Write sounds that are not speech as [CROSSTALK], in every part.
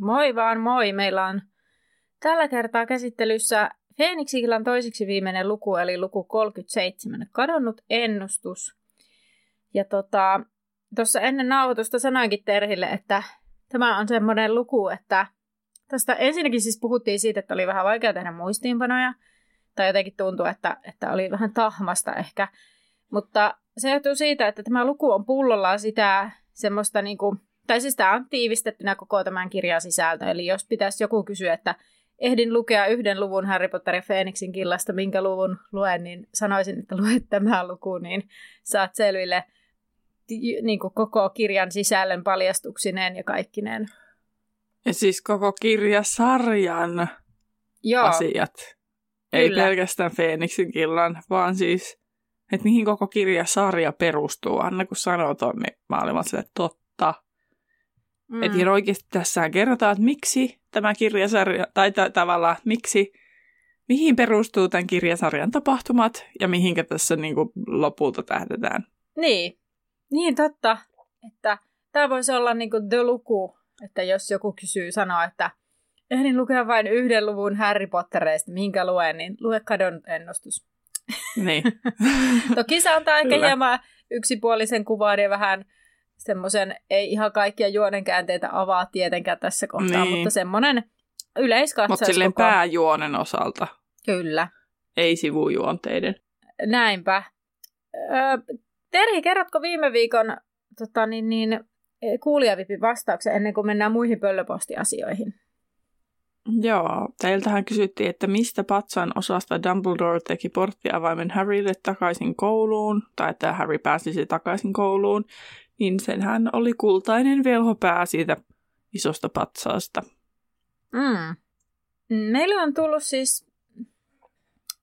Moi vaan moi! Meillä on tällä kertaa käsittelyssä Feeniksikillan toisiksi viimeinen luku, eli luku 37, kadonnut ennustus. Ja tota, ennen nauhoitusta sanoinkin Terhille, että tämä on semmoinen luku, että tästä ensinnäkin siis puhuttiin siitä, että oli vähän vaikea tehdä muistiinpanoja, tai jotenkin tuntuu, että, että oli vähän tahmasta ehkä. Mutta se johtuu siitä, että tämä luku on pullollaan sitä semmoista niin kuin, tai siis tämä on tiivistettynä koko tämän kirjan sisältö. Eli jos pitäisi joku kysyä, että ehdin lukea yhden luvun Harry Potter ja Phoenixin killasta, minkä luvun luen, niin sanoisin, että luet tämä luku, niin saat selville niin kuin koko kirjan sisällön paljastuksineen ja kaikkineen. Ja siis koko kirjasarjan Joo. asiat. Ei Kyllä. pelkästään Phoenixin killan, vaan siis, että mihin koko kirjasarja perustuu. Anna kun sanoo ton, niin mä olin että totta. Mm. Että ihan oikeasti tässä kerrotaan, että miksi tämä kirjasarja, tai t- tavallaan miksi, mihin perustuu tämän kirjasarjan tapahtumat ja mihinkä tässä niin kuin lopulta tähdetään. Niin, niin totta, että tämä voisi olla niin kuin the luku, että jos joku kysyy sanoa, että ehdin lukea vain yhden luvun Harry Pottereista, minkä luen, niin lue kadonnut ennustus. Niin. [LAUGHS] Toki se antaa ehkä hieman yksipuolisen kuvan ja vähän semmoisen, ei ihan kaikkia juonenkäänteitä avaa tietenkään tässä kohtaa, niin. mutta semmoinen yleiskatsaus. Mutta silleen koko... pääjuonen osalta. Kyllä. Ei sivujuonteiden. Näinpä. Öö, Terhi, kerrotko viime viikon tota, niin, niin, kuulijavipin vastauksen ennen kuin mennään muihin pöllöpostiasioihin? Joo, teiltähän kysyttiin, että mistä patsan osasta Dumbledore teki porttiavaimen Harrylle takaisin kouluun, tai että Harry pääsisi takaisin kouluun, niin senhän oli kultainen velhopää siitä isosta patsaasta. Mm. Meillä on tullut siis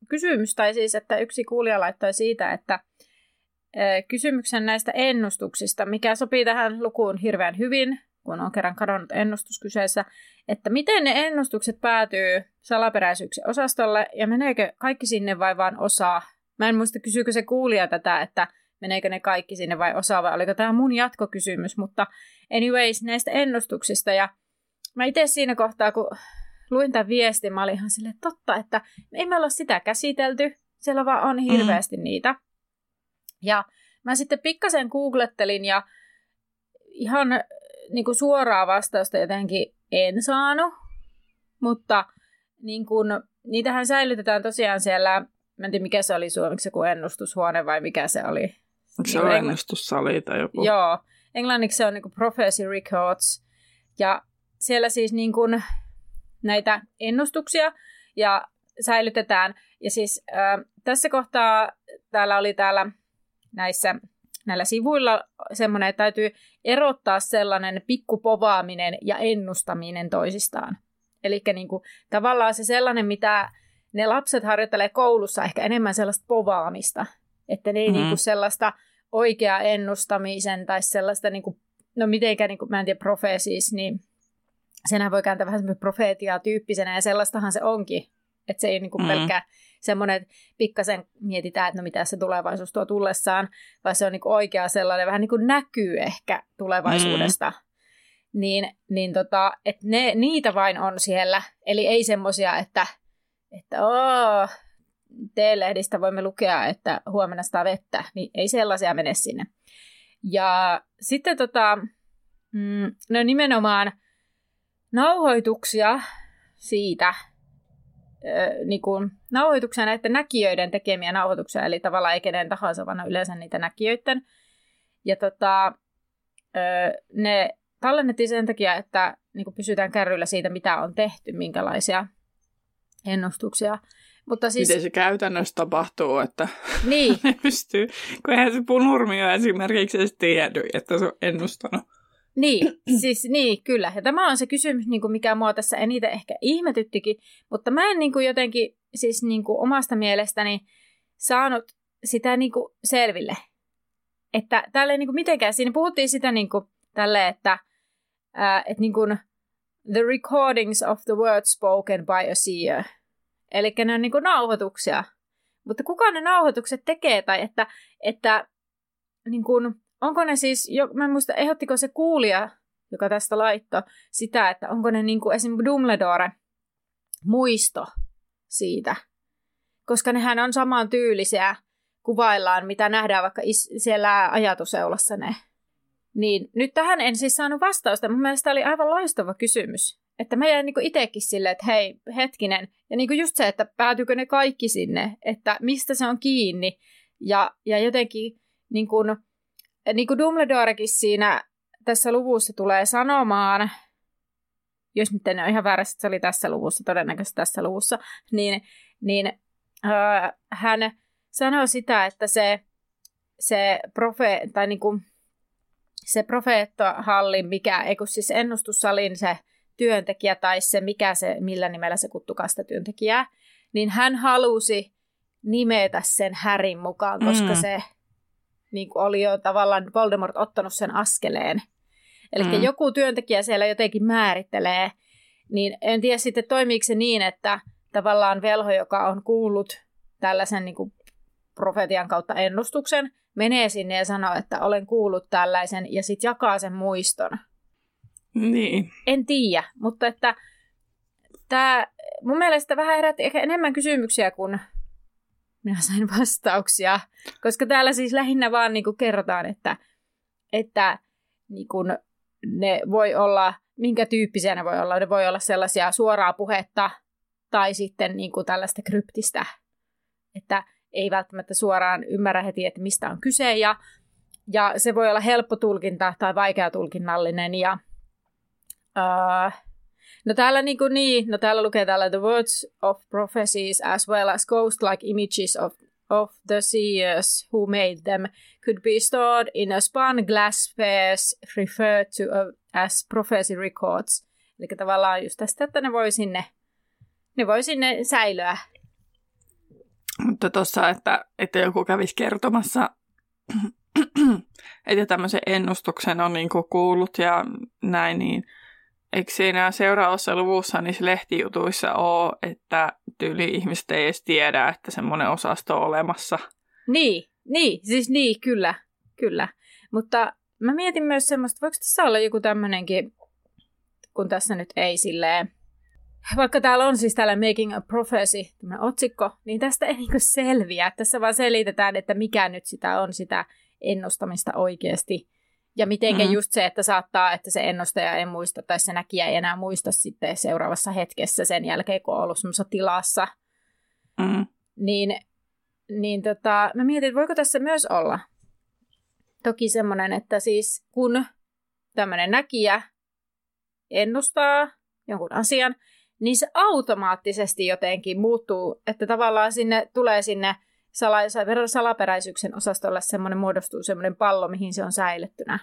kysymys, tai siis, että yksi kuulija laittoi siitä, että kysymyksen näistä ennustuksista, mikä sopii tähän lukuun hirveän hyvin, kun on kerran kadonnut ennustus kyseessä, että miten ne ennustukset päätyy salaperäisyyksien osastolle ja meneekö kaikki sinne vai vain osa? Mä en muista, kysyykö se kuulija tätä, että meneekö ne kaikki sinne vai osa vai oliko tämä mun jatkokysymys, mutta anyways näistä ennustuksista ja mä itse siinä kohtaa, kun luin tämän viestin, mä olin ihan silleen, totta, että ei me olla sitä käsitelty, siellä vaan on hirveästi mm. niitä. Ja mä sitten pikkasen googlettelin ja ihan niin kuin suoraa vastausta jotenkin en saanut, mutta niin kuin, niitähän säilytetään tosiaan siellä, mä en tiedä mikä se oli suomeksi, joku ennustushuone vai mikä se oli. Onko se niin ennustussali tai joku? Joo, englanniksi se on niin Prophecy Records, ja siellä siis niin kuin näitä ennustuksia ja säilytetään. Ja siis äh, tässä kohtaa täällä oli täällä näissä näillä sivuilla semmoinen, että täytyy erottaa sellainen pikkupovaaminen ja ennustaminen toisistaan. Eli niin kuin, tavallaan se sellainen, mitä ne lapset harjoittelee koulussa, ehkä enemmän sellaista povaamista. Että ne ei mm-hmm. niin kuin sellaista oikeaa ennustamisen tai sellaista, niin kuin, no mitenkään, niin kuin, mä en tiedä, profeesis, niin senhän voi kääntää vähän semmoinen profeetiaa tyyppisenä, ja sellaistahan se onkin. Että se ei niin kuin mm-hmm. pelkkää semmoinen, että pikkasen mietitään, että no mitä se tulevaisuus tuo tullessaan, vai se on niin oikea sellainen, vähän niin kuin näkyy ehkä tulevaisuudesta. Mm. Niin, niin tota, että ne, niitä vain on siellä. Eli ei semmoisia, että, että oh, T-lehdistä voimme lukea, että huomenna sitä vettä, niin ei sellaisia mene sinne. Ja sitten tota, mm, no nimenomaan nauhoituksia siitä, niin kuin, nauhoituksia näiden näkijöiden tekemiä nauhoituksia, eli tavallaan ei kenen tahansa, vaan yleensä niitä näkijöiden. Ja tota, ne tallennettiin sen takia, että niin kuin pysytään kärryillä siitä, mitä on tehty, minkälaisia ennustuksia. Mutta siis... Miten se käytännössä tapahtuu, että niin. [LAUGHS] ne pystyy, kun eihän se punurmio esimerkiksi edes tiedä, että se on ennustanut Niin, siis niin, kyllä. Ja tämä on se kysymys, niin kuin mikä mua tässä eniten ehkä ihmetyttikin, mutta mä en niin kuin jotenkin siis niin kuin omasta mielestäni saanut sitä niin kuin selville. Että tälle niin kuin mitenkään, siinä puhuttiin sitä niin kuin tälle, että, ää, että niin kuin, the recordings of the words spoken by a seer. Eli ne on niin kuin nauhoituksia. Mutta kuka ne nauhoitukset tekee? Tai että, että niin kuin, onko ne siis, jo, mä en muista, ehdottiko se kuulija, joka tästä laittoi, sitä, että onko ne niin kuin esimerkiksi Dumbledore muisto siitä. Koska nehän on saman tyylisiä kuvaillaan, mitä nähdään vaikka is- siellä ajatuseulassa ne. Niin nyt tähän en siis saanut vastausta. Mun mielestä oli aivan loistava kysymys. Että mä jäin niinku itsekin silleen, että hei, hetkinen. Ja niinku just se, että päätyykö ne kaikki sinne, että mistä se on kiinni. Ja, ja jotenkin niin kuin, niin kuin Dumbledorekin siinä tässä luvussa tulee sanomaan, jos nyt en ole ihan väärässä, se oli tässä luvussa, todennäköisesti tässä luvussa, niin, niin äh, hän sanoo sitä, että se, se profe, tai niin kuin, se profeettohalli, mikä, ei kun siis ennustussalin se työntekijä tai se, mikä se, millä nimellä se kuttukaa sitä työntekijää, niin hän halusi nimetä sen Härin mukaan, koska mm. se niin kuin oli jo tavallaan Voldemort ottanut sen askeleen. Eli mm. joku työntekijä siellä jotenkin määrittelee, niin en tiedä sitten toimiiko se niin, että tavallaan velho, joka on kuullut tällaisen niin kuin profetian kautta ennustuksen, menee sinne ja sanoo, että olen kuullut tällaisen, ja sitten jakaa sen muiston. Niin. En tiedä, mutta että tämä mun mielestä vähän herätti ehkä enemmän kysymyksiä kuin minä sain vastauksia, koska täällä siis lähinnä vaan niin kuin kerrotaan, että, että niin kuin ne voi olla, minkä tyyppisiä ne voi olla. Ne voi olla sellaisia suoraa puhetta tai sitten niin kuin tällaista kryptistä, että ei välttämättä suoraan ymmärrä heti, että mistä on kyse ja, ja se voi olla helppo tulkinta tai vaikea tulkinnallinen ja uh, No täällä niin, kuin niin, no täällä lukee täällä the words of prophecies as well as ghost-like images of, of the seers who made them could be stored in a spun glass spheres referred to as prophecy records. Eli tavallaan just tästä, että ne voi sinne, ne voi sinne säilyä. Mutta tuossa, että, että joku kävisi kertomassa, että tämmöisen ennustuksen on niin kuullut ja näin, niin – Eikö siinä seuraavassa luvussa niissä lehtijutuissa ole, että tyyli ihmiset ei edes tiedä, että semmoinen osasto on olemassa? Niin, niin, siis niin, kyllä, kyllä. Mutta mä mietin myös semmoista, voiko tässä olla joku tämmöinenkin, kun tässä nyt ei silleen, vaikka täällä on siis täällä Making a Prophecy, tämmöinen otsikko, niin tästä ei niinku selviä. Tässä vaan selitetään, että mikä nyt sitä on sitä ennustamista oikeasti. Ja mitenkä mm-hmm. just se, että saattaa, että se ennustaja ei muista tai se näkijä ei enää muista sitten seuraavassa hetkessä sen jälkeen, kun on ollut semmoisessa tilassa. Mm-hmm. Niin, niin tota, mä mietin, että voiko tässä myös olla toki semmoinen, että siis kun tämmöinen näkijä ennustaa jonkun asian, niin se automaattisesti jotenkin muuttuu, että tavallaan sinne tulee sinne sala- salaperäisyyksen osastolle semmoinen muodostuu semmoinen pallo, mihin se on säilyttynä.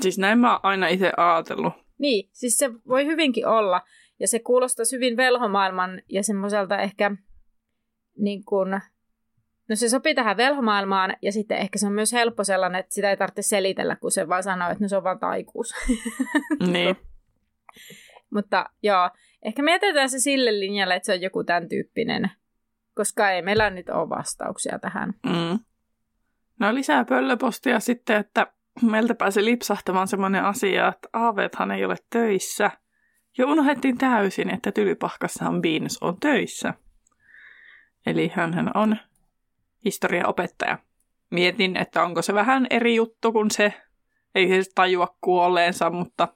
Siis näin mä oon aina itse ajatellut. Niin, siis se voi hyvinkin olla. Ja se kuulostaa hyvin velhomaailman ja semmoiselta ehkä niin kuin, no se sopii tähän velhomaailmaan ja sitten ehkä se on myös helppo sellainen, että sitä ei tarvitse selitellä, kun se vaan sanoo, että no se on vaan taikuus. [LAUGHS] Niin. Mutta joo, ehkä mietitään se sille linjalle, että se on joku tämän tyyppinen koska ei meillä nyt ole vastauksia tähän. Mm. No lisää pöllöpostia sitten, että meiltä pääsi lipsahtamaan semmoinen asia, että aaveethan ei ole töissä. Jo unohdettiin täysin, että tylypahkassahan Beans on töissä. Eli hän on historiaopettaja. Mietin, että onko se vähän eri juttu kuin se, ei se tajua kuolleensa, mutta,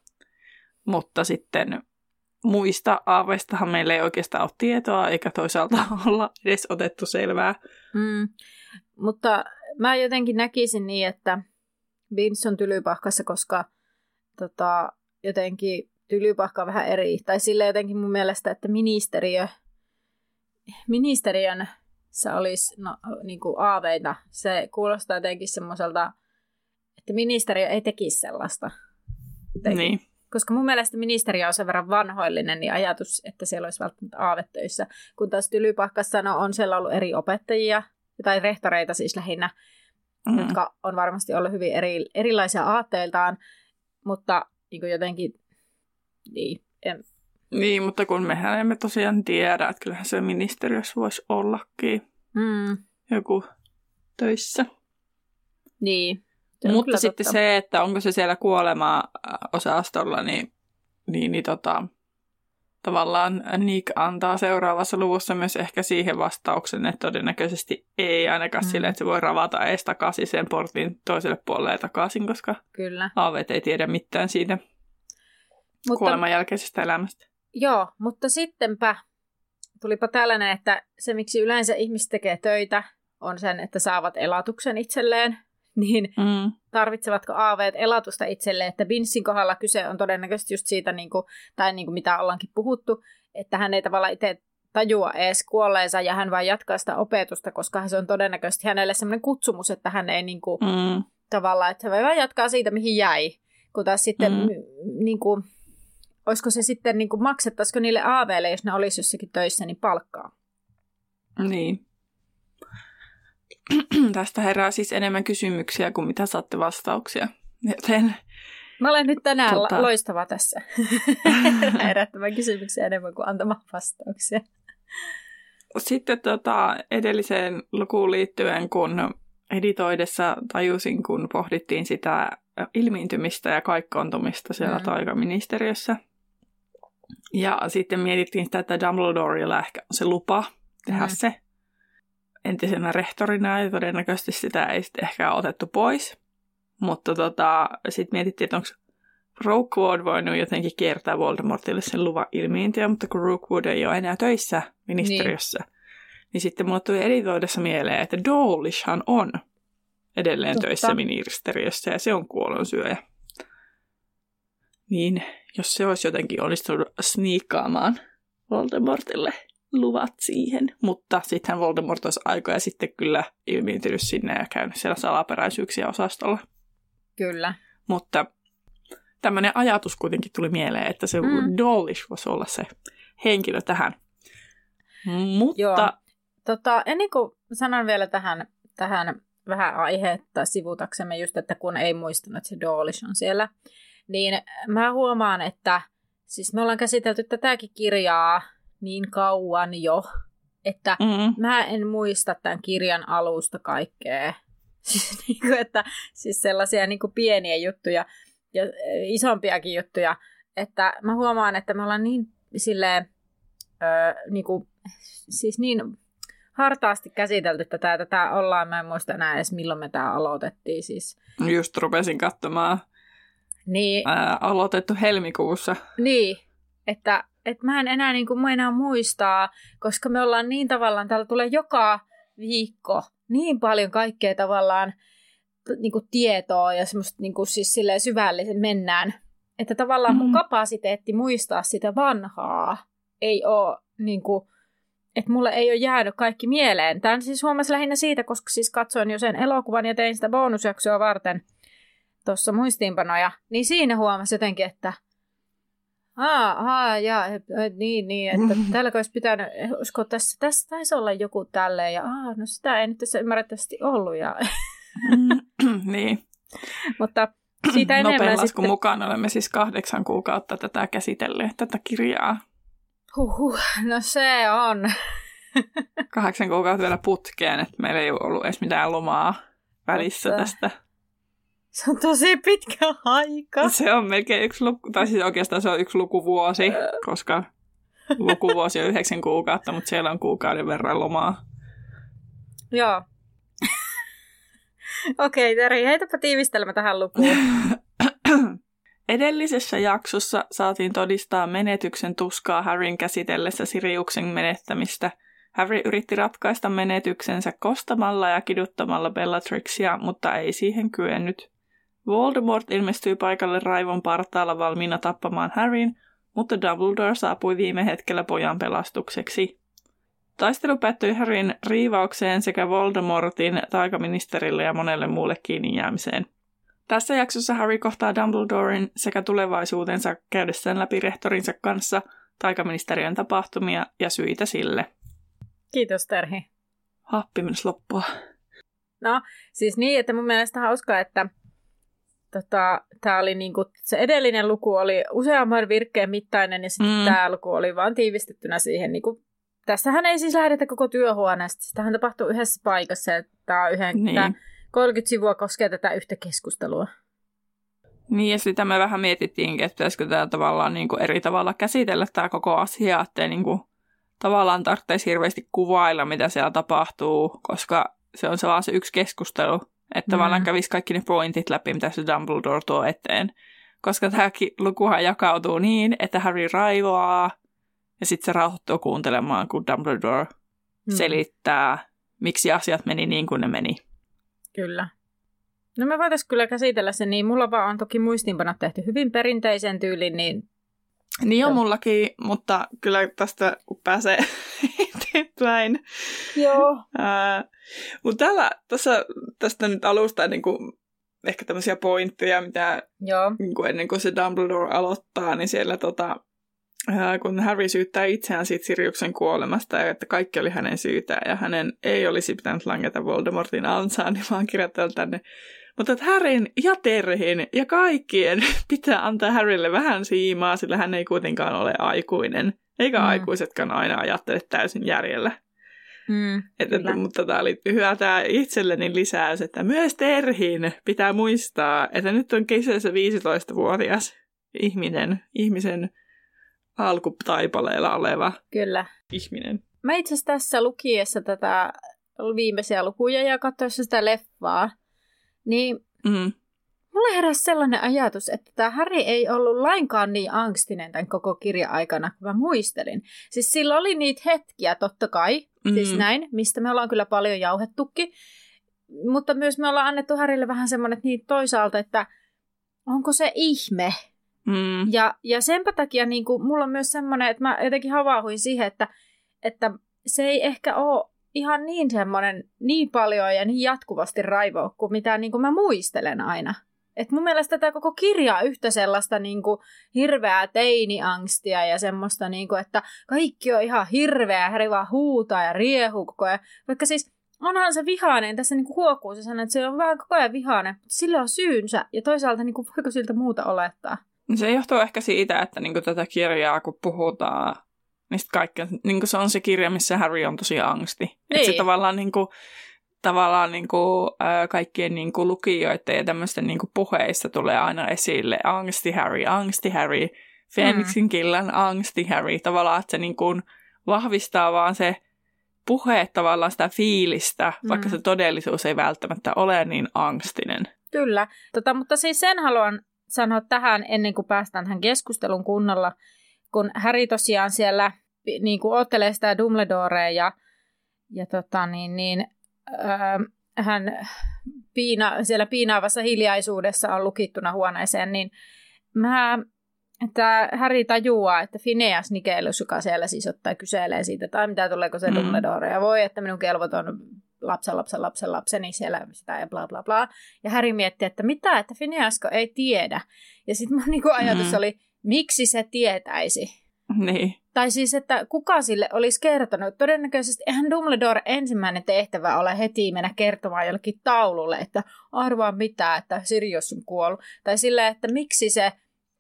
mutta sitten muista aaveistahan meillä ei oikeastaan ole tietoa, eikä toisaalta [LAUGHS] olla edes otettu selvää. Mm. Mutta mä jotenkin näkisin niin, että Vince on tylypahkassa, koska tota, jotenkin tylypahka on vähän eri. Tai sille jotenkin mun mielestä, että ministeriö, ministeriön se olisi no, niin kuin aaveita. Se kuulostaa jotenkin semmoiselta, että ministeriö ei tekisi sellaista. teki. Niin. Koska mun mielestä ministeriö on sen verran vanhoillinen, niin ajatus, että siellä olisi välttämättä aavetöissä. Kun taas Tylypahkas sanoi, on siellä ollut eri opettajia, tai rehtoreita siis lähinnä, mm. jotka on varmasti ollut hyvin eri, erilaisia aatteiltaan, mutta niin jotenkin, niin, en... Niin, mutta kun mehän emme tosiaan tiedä, että kyllähän se ministeriössä voisi ollakin mm. joku töissä. Niin. Mutta sitten totta. se, että onko se siellä kuolema-osastolla, niin, niin, niin tota, tavallaan Nick antaa seuraavassa luvussa myös ehkä siihen vastauksen, että todennäköisesti ei ainakaan mm. sille, että se voi ravata ees takaisin sen portin toiselle puolelle takaisin, koska Kyllä. Aavet ei tiedä mitään siitä mutta, kuoleman jälkeisestä elämästä. Joo, mutta sittenpä tulipa tällainen, että se miksi yleensä ihmiset tekee töitä on sen, että saavat elatuksen itselleen, [LAUGHS] niin mm. tarvitsevatko aaveet elatusta itselleen, että Vinssin kohdalla kyse on todennäköisesti just siitä, niin kuin, tai niin kuin mitä ollaankin puhuttu, että hän ei tavallaan itse tajua edes kuolleensa ja hän vain jatkaa sitä opetusta, koska se on todennäköisesti hänelle sellainen kutsumus, että hän ei niin kuin, mm. tavallaan, että hän vain jatkaa siitä, mihin jäi. Kun taas sitten, mm. niin kuin, olisiko se sitten, niin kuin, maksettaisiko niille aaveille, jos ne olisi jossakin töissä, niin palkkaa. Niin. [CLEARS THROAT] Tästä herää siis enemmän kysymyksiä kuin mitä saatte vastauksia. Joten, Mä olen nyt tänään tota... loistava tässä. [LAUGHS] [LAUGHS] Herättämään kysymyksiä enemmän kuin antamaan vastauksia. Sitten tota, edelliseen lukuun liittyen, kun editoidessa tajusin, kun pohdittiin sitä ilmiintymistä ja kaikkoontumista siellä mm. taikaministeriössä. Ja sitten mietittiin sitä, että Dumbledorella ehkä on se lupa tehdä mm. se entisenä rehtorina ja todennäköisesti sitä ei sitten ehkä otettu pois. Mutta tota, sitten mietittiin, että onko Rookwood voinut jotenkin kiertää Voldemortille sen luvan ilmiintyä, mutta kun Rookwood ei ole enää töissä ministeriössä, niin, niin sitten mulle tuli editoidessa mieleen, että Dawlishhan on edelleen Totta. töissä ministeriössä ja se on kuolonsyöjä. Niin, jos se olisi jotenkin onnistunut sniikkaamaan Voldemortille luvat siihen. Mutta sittenhän Voldemort olisi aikoja sitten kyllä ilmiintynyt sinne ja käynyt siellä salaperäisyyksiä osastolla. Kyllä. Mutta tämmöinen ajatus kuitenkin tuli mieleen, että se mm. Dawlish voisi olla se henkilö tähän. Mutta... Joo. Tota, ennen kuin sanon vielä tähän, tähän vähän aihetta sivutaksemme just, että kun ei muistanut, että se Dawlish on siellä, niin mä huomaan, että siis me ollaan käsitelty tätäkin kirjaa niin kauan jo, että mm-hmm. mä en muista tämän kirjan alusta kaikkea. [LAUGHS] Siis, niin kuin, että, siis sellaisia niin kuin pieniä juttuja ja isompiakin juttuja, että mä huomaan, että me ollaan niin silleen, öö, niin kuin, siis niin hartaasti käsitelty tätä, tätä ollaan, mä en muista enää edes milloin me tämä aloitettiin siis. Just rupesin katsomaan. Niin. Ää, aloitettu helmikuussa. Niin, että että mä en enää, niin kuin, mä enää muistaa, koska me ollaan niin tavallaan, täällä tulee joka viikko niin paljon kaikkea tavallaan niin kuin tietoa ja semmoista niin kuin, siis syvällisen mennään, että tavallaan mm-hmm. mun kapasiteetti muistaa sitä vanhaa ei ole niin kuin, että mulle ei ole jäänyt kaikki mieleen. Tämä siis huomasi lähinnä siitä, koska siis katsoin jo sen elokuvan ja tein sitä bonusjaksoa varten tuossa muistiinpanoja, niin siinä huomasi jotenkin, että Aa, aa ja, niin, niin, että [LAUGHS] täällä olisi pitänyt, usko, tässä, tässä taisi olla joku tälleen, ja aa, no sitä ei nyt tässä ymmärrettävästi ollut. Ja... [CLEARS THROAT] niin. Mutta siitä enemmän Nopein sitten... mukaan olemme siis kahdeksan kuukautta tätä käsitelleet, tätä kirjaa. Huhhuh, no se on. kahdeksan kuukautta vielä putkeen, että meillä ei ollut edes mitään lomaa välissä Mutta... tästä se on tosi pitkä aika. Se on melkein yksi luku, tai siis oikeastaan se on yksi lukuvuosi, koska lukuvuosi on yhdeksän kuukautta, mutta siellä on kuukauden verran lomaa. Joo. [LAUGHS] Okei, okay, Teri, heitäpä tiivistelmä tähän lukuun. [CLEARS THROAT] Edellisessä jaksossa saatiin todistaa menetyksen tuskaa Harryn käsitellessä Siriuksen menettämistä. Harry yritti ratkaista menetyksensä kostamalla ja kiduttamalla Bellatrixia, mutta ei siihen kyennyt. Voldemort ilmestyi paikalle raivon partaalla valmiina tappamaan Harryn, mutta Dumbledore saapui viime hetkellä pojan pelastukseksi. Taistelu päättyi Harryn riivaukseen sekä Voldemortin taikaministerille ja monelle muulle kiinni jäämiseen. Tässä jaksossa Harry kohtaa Dumbledoren sekä tulevaisuutensa käydessään läpi rehtorinsa kanssa taikaministeriön tapahtumia ja syitä sille. Kiitos Terhi. Happi mennessä loppua. No, siis niin, että mun mielestä hauskaa, että tota, tää oli niinku, se edellinen luku oli useamman virkkeen mittainen ja sitten mm. tämä luku oli vaan tiivistettynä siihen. Niinku, tässähän ei siis lähdetä koko työhuoneesta. Tähän tapahtuu yhdessä paikassa. Tämä on yhden, niin. 30 sivua koskee tätä yhtä keskustelua. Niin, ja sitä me vähän mietittiinkin, että pitäisikö tämä tavallaan niin kuin eri tavalla käsitellä tämä koko asia, että niin kuin, tavallaan tarvitsisi hirveästi kuvailla, mitä siellä tapahtuu, koska se on se vaan se yksi keskustelu, että mm. tavallaan kävisi kaikki ne pointit läpi, mitä se Dumbledore tuo eteen. Koska tämä lukuhan jakautuu niin, että Harry raivoaa, ja sitten se rauhoittuu kuuntelemaan, kun Dumbledore mm. selittää, miksi asiat meni niin kuin ne meni. Kyllä. No me voitaisiin kyllä käsitellä sen niin. Mulla vaan on toki muistiinpanot tehty hyvin perinteisen tyylin, niin... Niin on mullakin, mutta kyllä tästä kun pääsee [LAUGHS] eteenpäin. Joo. Uh, mutta täällä, tässä, tästä nyt alusta niin kuin, ehkä tämmöisiä pointteja, mitä Joo. Niin kuin ennen kuin se Dumbledore aloittaa, niin siellä tota, kun Harry syyttää itseään siitä Siriuksen kuolemasta ja että kaikki oli hänen syytään ja hänen ei olisi pitänyt langeta Voldemortin ansaan, niin vaan kirjoittanut tänne. Mutta että Harryn ja Terhin ja kaikkien [LAUGHS] pitää antaa Harrylle vähän siimaa, sillä hän ei kuitenkaan ole aikuinen. Eikä mm. aikuisetkaan aina ajattele täysin järjellä. Mm, että, että, mutta tämä oli hyvä tämä itselleni lisäys, että myös Terhin pitää muistaa, että nyt on kesässä 15-vuotias ihminen, ihmisen alkutaipaleella oleva Kyllä. ihminen. Mä itse asiassa tässä lukiessa tätä viimeisiä lukuja ja katsoessa sitä leffaa, niin mm. Mulle heräsi sellainen ajatus, että tämä Harry ei ollut lainkaan niin angstinen tämän koko kirja aikana, kun mä muistelin. Siis sillä oli niitä hetkiä, totta kai, siis mm. siis näin, mistä me ollaan kyllä paljon jauhettukin, mutta myös me ollaan annettu Harrylle vähän semmoinen, että niin toisaalta, että onko se ihme, Mm. Ja, ja senpä takia niin kuin, mulla on myös semmoinen, että mä jotenkin havaahuin siihen, että, että se ei ehkä ole ihan niin semmoinen niin paljon ja niin jatkuvasti raivoa kuin mitä niin kuin mä muistelen aina. Et mun mielestä tämä koko kirja on yhtä sellaista niin kuin, hirveää teiniangstia ja semmoista, niin kuin, että kaikki on ihan hirveä, Häri vaan huutaa ja riehuu koko ajan. Vaikka siis onhan se vihainen, tässä niin kuin huokuu se sanoo, että se on vähän koko ajan vihainen, mutta sillä on syynsä ja toisaalta niin kuin, voiko siltä muuta olettaa. Se johtuu ehkä siitä, että niin kuin tätä kirjaa kun puhutaan, niin kaikki, niin kuin se on se kirja, missä Harry on tosi angsti. Niin. Että se niin. tavallaan, niin kuin, tavallaan niin kuin, äh, kaikkien niin kuin lukijoiden ja tämmöisten niin kuin puheissa tulee aina esille angsti Harry, angsti Harry, Phoenixin mm. killan angsti Harry. Tavallaan, että se niin kuin vahvistaa vaan se puhe tavallaan sitä fiilistä, mm. vaikka se todellisuus ei välttämättä ole niin angstinen. Kyllä, tota, mutta siis sen haluan sanoa tähän ennen kuin päästään tähän keskustelun kunnolla, kun Harry tosiaan siellä niin kuin ottelee sitä Dumbledorea ja, ja tota, niin, niin, öö, hän piina, siellä piinaavassa hiljaisuudessa on lukittuna huoneeseen, niin mä että Harry tajuaa, että Phineas Nikelus, joka siellä siis ottaa kyselee siitä, tai mitä tuleeko se mm. Dumbledore, ja voi, että minun kelvot on lapsen, lapsen, lapsen, lapseni siellä sitä ja bla bla bla. Ja Häri mietti, että mitä, että Fineasko ei tiedä. Ja sitten mun niinku ajatus mm. oli, miksi se tietäisi? [LAUGHS] Niin. Tai siis, että kuka sille olisi kertonut. Todennäköisesti eihän Dumbledore ensimmäinen tehtävä ole heti mennä kertomaan jollekin taululle, että arvaa mitä, että Sirius on kuollut. Tai sille, että miksi se,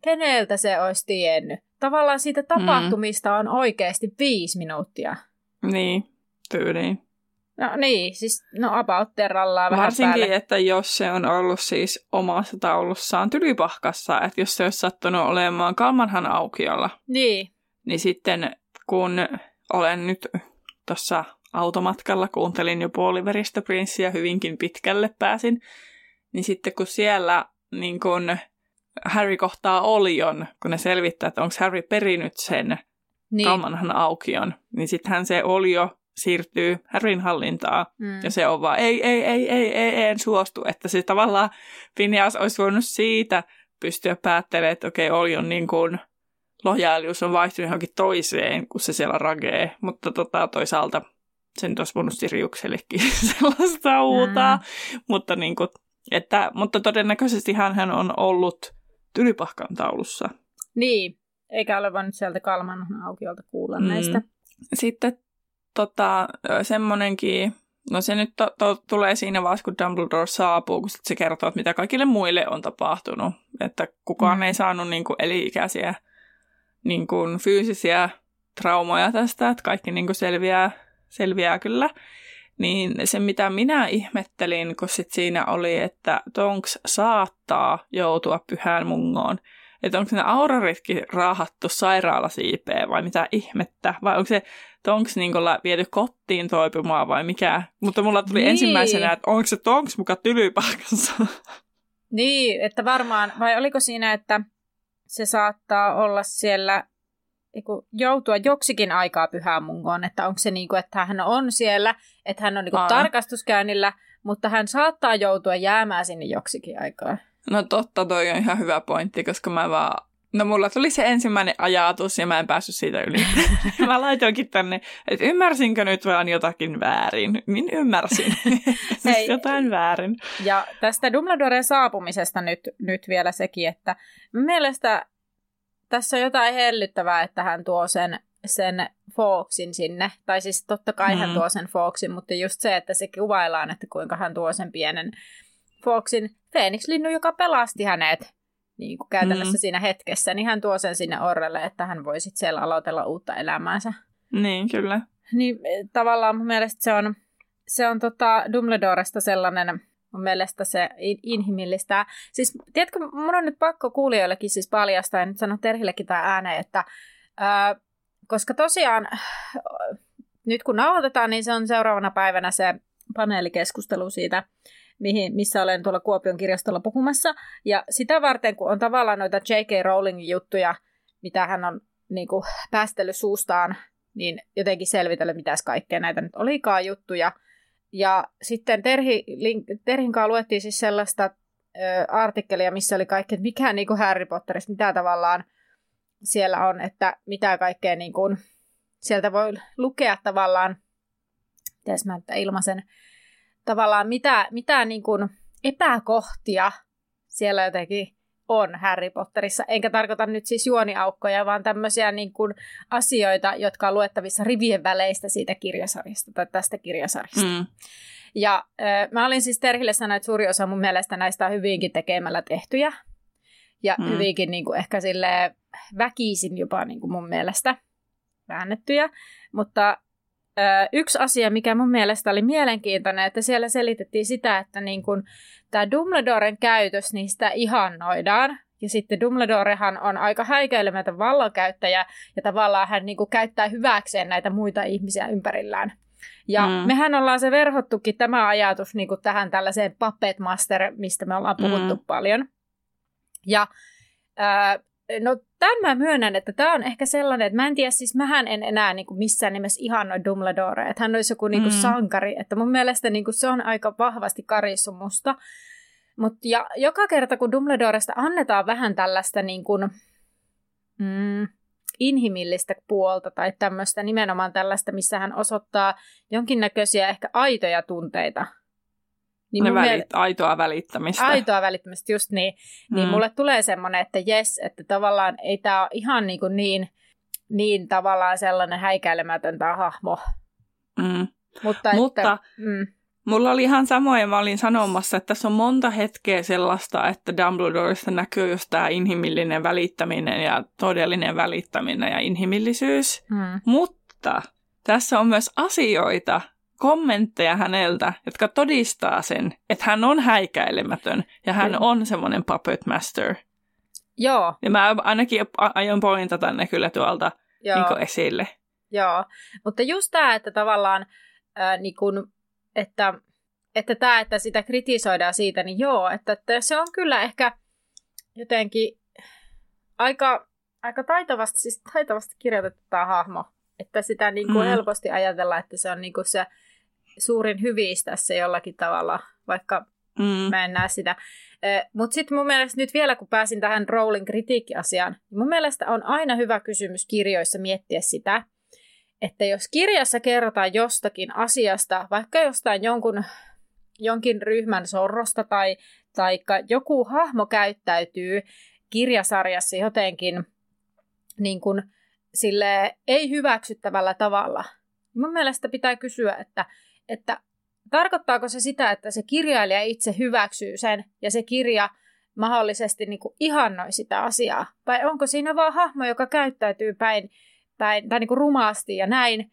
keneltä se olisi tiennyt. Tavallaan siitä tapahtumista mm. on oikeasti viisi minuuttia. Niin, tyyliin. No niin, siis no about terrallaan vähän Varsinkin, päälle. että jos se on ollut siis omassa taulussaan tylypahkassa, että jos se olisi sattunut olemaan Kalmanhan aukiolla. Niin. Niin sitten kun olen nyt tuossa automatkalla, kuuntelin jo puoliveristä prinssiä hyvinkin pitkälle pääsin, niin sitten kun siellä niin kun Harry kohtaa Olion, kun ne selvittää, että onko Harry perinyt sen niin. Kalmanhan aukion, niin sittenhän se Olio siirtyy Harryn hallintaa. Mm. Ja se on vaan, ei, ei, ei, ei, ei, en suostu. Että se tavallaan Phineas olisi voinut siitä pystyä päättelemään, että okei, okay, on niin kuin lojaalius on vaihtunut johonkin toiseen, kun se siellä ragee. Mutta tota, toisaalta sen olisi voinut Siriuksellekin [LAUGHS] sellaista uutaa. Mm. Mutta niin kuin, Että, mutta todennäköisesti hän on ollut Tylypahkan taulussa. Niin, eikä ole vain nyt sieltä Kalman aukiolta kuulla mm. näistä. Sitten tota, semmonenkin, no se nyt to, to, tulee siinä vaiheessa, kun Dumbledore saapuu, kun se kertoo, että mitä kaikille muille on tapahtunut. Että kukaan mm. ei saanut niin kuin, eli-ikäisiä niin kuin, fyysisiä traumoja tästä, että kaikki niin kuin, selviää, selviää kyllä. Niin se, mitä minä ihmettelin, kun sit siinä oli, että Tonks saattaa joutua pyhään mungoon, että onko ne auroritkin raahattu sairaalasiipeen vai mitä ihmettä, vai onko se Tonks niin viety kotiin toipumaan vai mikä. Mutta mulla tuli niin. ensimmäisenä, että onko se Tonks muka tylypahkassa. Niin, että varmaan, vai oliko siinä, että se saattaa olla siellä joutua joksikin aikaa pyhään mungoon, että onko se niin kuin, että hän on siellä, että hän on niin kuin tarkastuskäynnillä, mutta hän saattaa joutua jäämään sinne joksikin aikaa. No totta, toi on ihan hyvä pointti, koska mä vaan No mulla tuli se ensimmäinen ajatus ja mä en päässyt siitä yli. [LAUGHS] mä laitoinkin tänne, että ymmärsinkö nyt vaan jotakin väärin. Min ymmärsin. [LAUGHS] siis jotain väärin. Ja tästä Dumbledoren saapumisesta nyt, nyt vielä sekin, että mielestä tässä on jotain hellyttävää, että hän tuo sen, sen Foxin sinne. Tai siis totta kai mm. hän tuo sen Foxin, mutta just se, että se kuvaillaan, että kuinka hän tuo sen pienen Foxin Phoenix-linnu, joka pelasti hänet niin kuin käytännössä mm. siinä hetkessä, niin hän tuo sen sinne Orrelle, että hän voi sitten siellä aloitella uutta elämäänsä. Niin, kyllä. Niin tavallaan mun mielestä se on, se on tota Dumbledoresta sellainen, mun mielestä se inhimillistä. Siis, tiedätkö, mun on nyt pakko kuulijoillekin siis paljastaa, ja nyt sanon Terhillekin tämä ääneen, että ää, koska tosiaan nyt kun nauhoitetaan, niin se on seuraavana päivänä se paneelikeskustelu siitä mihin, missä olen tuolla Kuopion kirjastolla puhumassa. Ja sitä varten, kun on tavallaan noita J.K. Rowlingin juttuja, mitä hän on niin kuin, päästellyt suustaan, niin jotenkin selvitellyt, mitäs kaikkea näitä nyt olikaan juttuja. Ja sitten Terhi, Terhin kanssa luettiin siis sellaista ö, artikkelia, missä oli kaikki, että mikä niin kuin Harry Potterissa, mitä tavallaan siellä on, että mitä kaikkea niin kuin, sieltä voi lukea tavallaan, mitäs mä ilmaisen, tavallaan mitä, mitä niin kuin epäkohtia siellä jotenkin on Harry Potterissa. Enkä tarkoita nyt siis juoniaukkoja, vaan tämmöisiä niin kuin asioita, jotka on luettavissa rivien väleistä siitä kirjasarjasta tai tästä kirjasarjasta. Mm. Ja äh, mä olin siis Terhille sanonut, että suuri osa mun mielestä näistä on hyvinkin tekemällä tehtyjä. Ja mm. hyvinkin niin kuin ehkä sille väkisin jopa niin kuin mun mielestä väännettyjä. Mutta yksi asia, mikä mun mielestä oli mielenkiintoinen, että siellä selitettiin sitä, että niin kun tämä Dumbledoren käytös, niin sitä ihannoidaan. Ja sitten Dumbledorehan on aika häikäilemätön vallankäyttäjä, ja tavallaan hän niin käyttää hyväkseen näitä muita ihmisiä ympärillään. Ja mm. mehän ollaan se verhottukin tämä ajatus niin tähän tällaiseen Puppet Master, mistä me ollaan puhuttu mm. paljon. Ja äh, No tämän mä myönnän, että tämä on ehkä sellainen, että mä en tiedä, siis mähän en enää niin kuin missään nimessä ihannoi Dumbledore, että hän olisi joku niin kuin mm. sankari, että mun mielestä niin kuin se on aika vahvasti karissu musta. Mut ja joka kerta, kun Dumbledoresta annetaan vähän tällaista niin kuin, mm, inhimillistä puolta tai tämmöistä nimenomaan tällaista, missä hän osoittaa jonkinnäköisiä ehkä aitoja tunteita niin ne välit, miel... aitoa välittämistä. Aitoa välittämistä, just niin. Niin mm. mulle tulee semmoinen, että jes, että tavallaan ei tämä ole ihan niin, kuin niin, niin tavallaan sellainen häikäilemätön tämä hahmo. Mm. Mutta, Mutta että, mm. mulla oli ihan samoja, mä olin sanomassa, että tässä on monta hetkeä sellaista, että Dumbledoresta näkyy just tämä inhimillinen välittäminen ja todellinen välittäminen ja inhimillisyys. Mm. Mutta tässä on myös asioita, kommentteja häneltä, jotka todistaa sen, että hän on häikäilemätön ja hän on semmoinen puppet master. Joo. Ja mä ainakin aion pointata ne kyllä tuolta Niin esille. Joo, mutta just tämä, että tavallaan ää, niin kun, että, että tämä, että sitä kritisoidaan siitä, niin joo, että, että se on kyllä ehkä jotenkin aika, aika taitavasti, siis taitavasti kirjoitettu tämä hahmo. Että sitä niin kuin mm. helposti ajatella, että se on niin kuin se suurin hyvissä tässä jollakin tavalla, vaikka mm. mä en näe sitä. Mutta sitten mun mielestä nyt vielä, kun pääsin tähän Rowling kritiikkiasiaan, niin mun mielestä on aina hyvä kysymys kirjoissa miettiä sitä, että jos kirjassa kerrotaan jostakin asiasta, vaikka jostain jonkun jonkin ryhmän sorrosta tai taikka joku hahmo käyttäytyy kirjasarjassa jotenkin niin kuin, sille ei hyväksyttävällä tavalla. Mun mielestä pitää kysyä, että, että tarkoittaako se sitä, että se kirjailija itse hyväksyy sen ja se kirja mahdollisesti niin kuin ihannoi sitä asiaa? Vai onko siinä vaan hahmo, joka käyttäytyy päin, päin tai niin kuin rumaasti ja näin,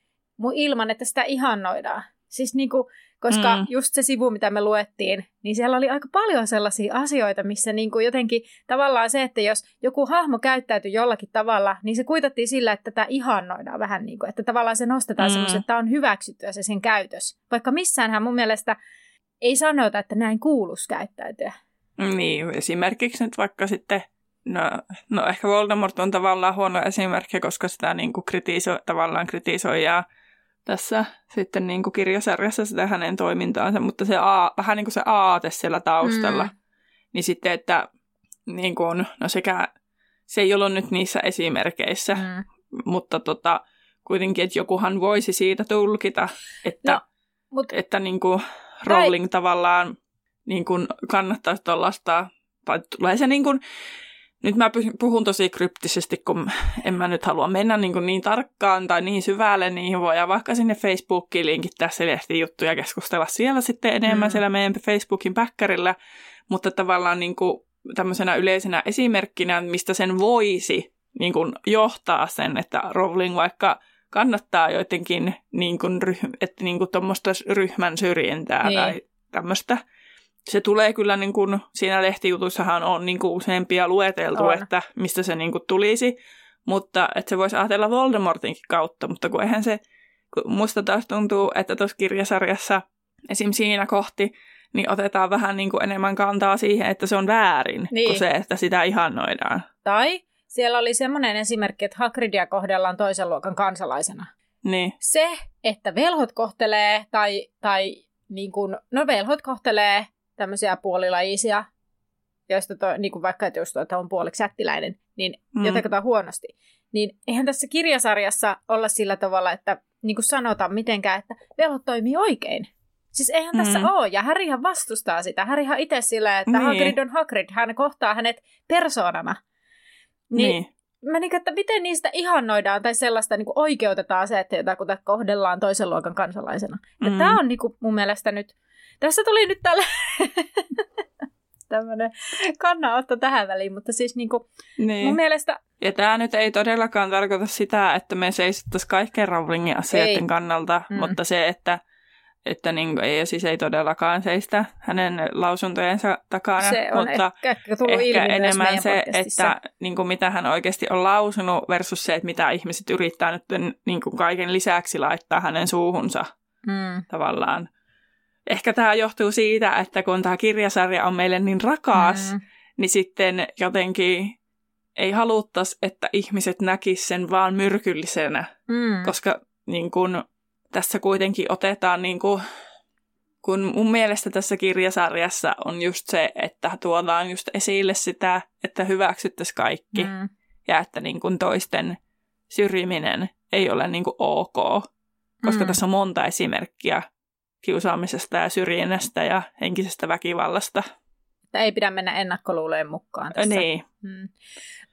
ilman, että sitä ihannoidaan? Siis niin kuin, koska mm. just se sivu, mitä me luettiin, niin siellä oli aika paljon sellaisia asioita, missä niin kuin jotenkin tavallaan se, että jos joku hahmo käyttäytyy jollakin tavalla, niin se kuitattiin sillä, että tätä ihannoidaan vähän niin kuin, että tavallaan se nostetaan mm. semmoisen, että on hyväksyttyä se sen käytös. Vaikka missäänhän mun mielestä ei sanota, että näin kuuluisi käyttäytyä. Niin, esimerkiksi nyt vaikka sitten No, no ehkä Voldemort on tavallaan huono esimerkki, koska sitä niin kuin kritisoi, tavallaan kritisoi ja tässä sitten niin kuin kirjasarjassa sitä hänen toimintaansa, mutta se a, vähän niin kuin se aate siellä taustalla. Mm. Niin sitten, että niin kuin, no sekä, se ei ollut nyt niissä esimerkkeissä, mm. mutta tota, kuitenkin, että jokuhan voisi siitä tulkita, että, no, mut, että niin kuin Rowling tai... tavallaan niin kuin kannattaisi tuollaista, tai tulee se niin kuin, nyt mä puhun tosi kryptisesti, kun en mä nyt halua mennä niin, kuin niin tarkkaan tai niin syvälle niihin. Voidaan vaikka sinne Facebookiin linkittää se lehtijuttuja ja keskustella siellä sitten enemmän mm. siellä meidän Facebookin päkkärillä. Mutta tavallaan niin kuin tämmöisenä yleisenä esimerkkinä, mistä sen voisi niin kuin johtaa sen, että Rowling vaikka kannattaa jotenkin niin kuin, että niin kuin ryhmän syrjintää niin. tai tämmöistä se tulee kyllä, niin kuin, siinä lehtijutussahan on niin kuin useampia lueteltu, on. että mistä se niin kuin tulisi, mutta että se voisi ajatella Voldemortinkin kautta, mutta kun eihän se, kun musta taas tuntuu, että tuossa kirjasarjassa esim. siinä kohti, niin otetaan vähän niin kuin enemmän kantaa siihen, että se on väärin, niin. kuin se, että sitä ihannoidaan. Tai siellä oli semmoinen esimerkki, että Hagridia kohdellaan toisen luokan kansalaisena. Niin. Se, että velhot kohtelee, tai, tai niin kuin, no velhot kohtelee tämmöisiä puolilajisia, joista to, niin kuin vaikka, että jos tuota on puoliksi jättiläinen, niin mm. jotenkin huonosti. Niin eihän tässä kirjasarjassa olla sillä tavalla, että niin kuin sanotaan mitenkään, että velhot toimii oikein. Siis eihän mm. tässä ole, ja Harryhan vastustaa sitä. Harryhan itse sillä, että niin. Hagrid on Hagrid, hän kohtaa hänet persoonana. Niin, niin. Mä niin, että miten niistä ihannoidaan tai sellaista niin kuin oikeutetaan se, että jotakuta kohdellaan toisen luokan kansalaisena. Mm. Tämä on niin kuin, mun mielestä nyt tässä tuli nyt tällä [LAUGHS] tämmöinen kannanotto tähän väliin, mutta siis niinku, niin. mun mielestä... Ja tämä nyt ei todellakaan tarkoita sitä, että me seisottaisiin kaikkeen Rowlingin asioiden ei. kannalta, mm. mutta se, että että niin, ei, siis ei todellakaan seistä hänen lausuntojensa takana, se on mutta ehkä, ehkä enemmän se, että niin kuin, mitä hän oikeasti on lausunut versus se, että mitä ihmiset yrittää nyt niin kuin, kaiken lisäksi laittaa hänen suuhunsa mm. tavallaan ehkä tämä johtuu siitä, että kun tämä kirjasarja on meille niin rakas, mm. niin sitten jotenkin ei haluttaisi, että ihmiset näkisivät sen vaan myrkyllisenä, mm. koska niin kun, tässä kuitenkin otetaan, niin kun, kun mun mielestä tässä kirjasarjassa on just se, että tuodaan just esille sitä, että hyväksyttäisiin kaikki mm. ja että niin kun toisten syrjiminen ei ole niin ok, koska mm. tässä on monta esimerkkiä kiusaamisesta ja syrjinnästä ja henkisestä väkivallasta. Että ei pidä mennä ennakkoluulojen mukaan tässä. Niin. Hmm.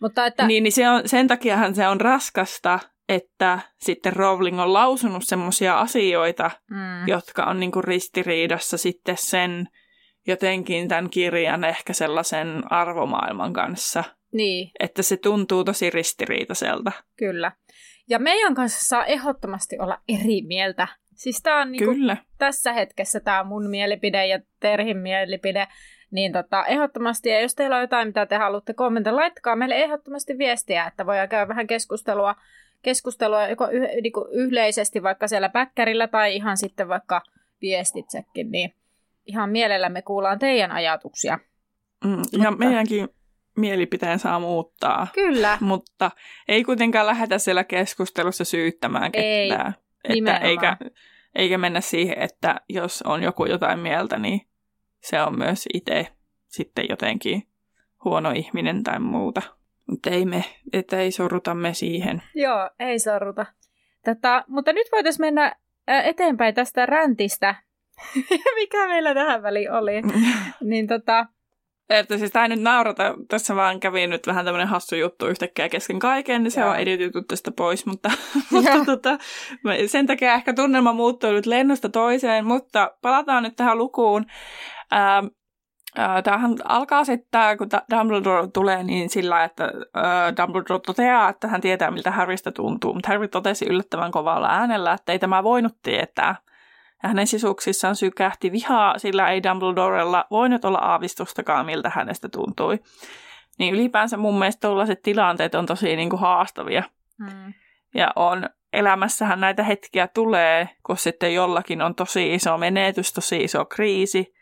Mutta että... Niin, niin se on, sen takiahan se on raskasta, että sitten Rowling on lausunut semmoisia asioita, hmm. jotka on niinku ristiriidassa sitten sen jotenkin tämän kirjan ehkä sellaisen arvomaailman kanssa. Niin. Että se tuntuu tosi ristiriitaiselta. Kyllä. Ja meidän kanssa saa ehdottomasti olla eri mieltä Siis tämä on niinku, Kyllä. tässä hetkessä tämä on mun mielipide ja Terhin mielipide. Niin tota, ehdottomasti, ja jos teillä on jotain, mitä te haluatte kommentoida, laittakaa meille ehdottomasti viestiä, että voidaan käydä vähän keskustelua, keskustelua joko yh, niinku yleisesti vaikka siellä päkkärillä tai ihan sitten vaikka viestitsekin, niin ihan mielellämme kuullaan teidän ajatuksia. Mm, ja Mutta... meidänkin mielipiteen saa muuttaa. Kyllä. Mutta ei kuitenkaan lähdetä siellä keskustelussa syyttämään ketään. Ei. Että eikä, eikä mennä siihen, että jos on joku jotain mieltä, niin se on myös itse sitten jotenkin huono ihminen tai muuta. Mutta ei me, että ei sorruta me siihen. Joo, ei sorruta. Tätä, mutta nyt voitaisiin mennä eteenpäin tästä räntistä [LAUGHS] mikä meillä tähän väliin oli. [LAUGHS] niin tota, että siis tämä nyt naurata, tässä vaan kävi nyt vähän tämmöinen hassu juttu yhtäkkiä kesken kaiken, niin se Joo. on editytty tästä pois, mutta, [LAUGHS] [LAUGHS] mutta tota, sen takia ehkä tunnelma muuttuu nyt lennosta toiseen, mutta palataan nyt tähän lukuun. Ää, Tämähän alkaa sitten, kun Dumbledore tulee, niin sillä, että Dumbledore toteaa, että hän tietää, miltä Harrystä tuntuu. Mutta Harry totesi yllättävän kovalla äänellä, että ei tämä voinut tietää. Ja hänen sisuksissaan sykähti vihaa, sillä ei Dumbledorella voinut olla aavistustakaan, miltä hänestä tuntui. Niin ylipäänsä mun mielestä tällaiset tilanteet on tosi niin kuin haastavia. Mm. Ja on, elämässähän näitä hetkiä tulee, kun sitten jollakin on tosi iso menetys, tosi iso kriisi,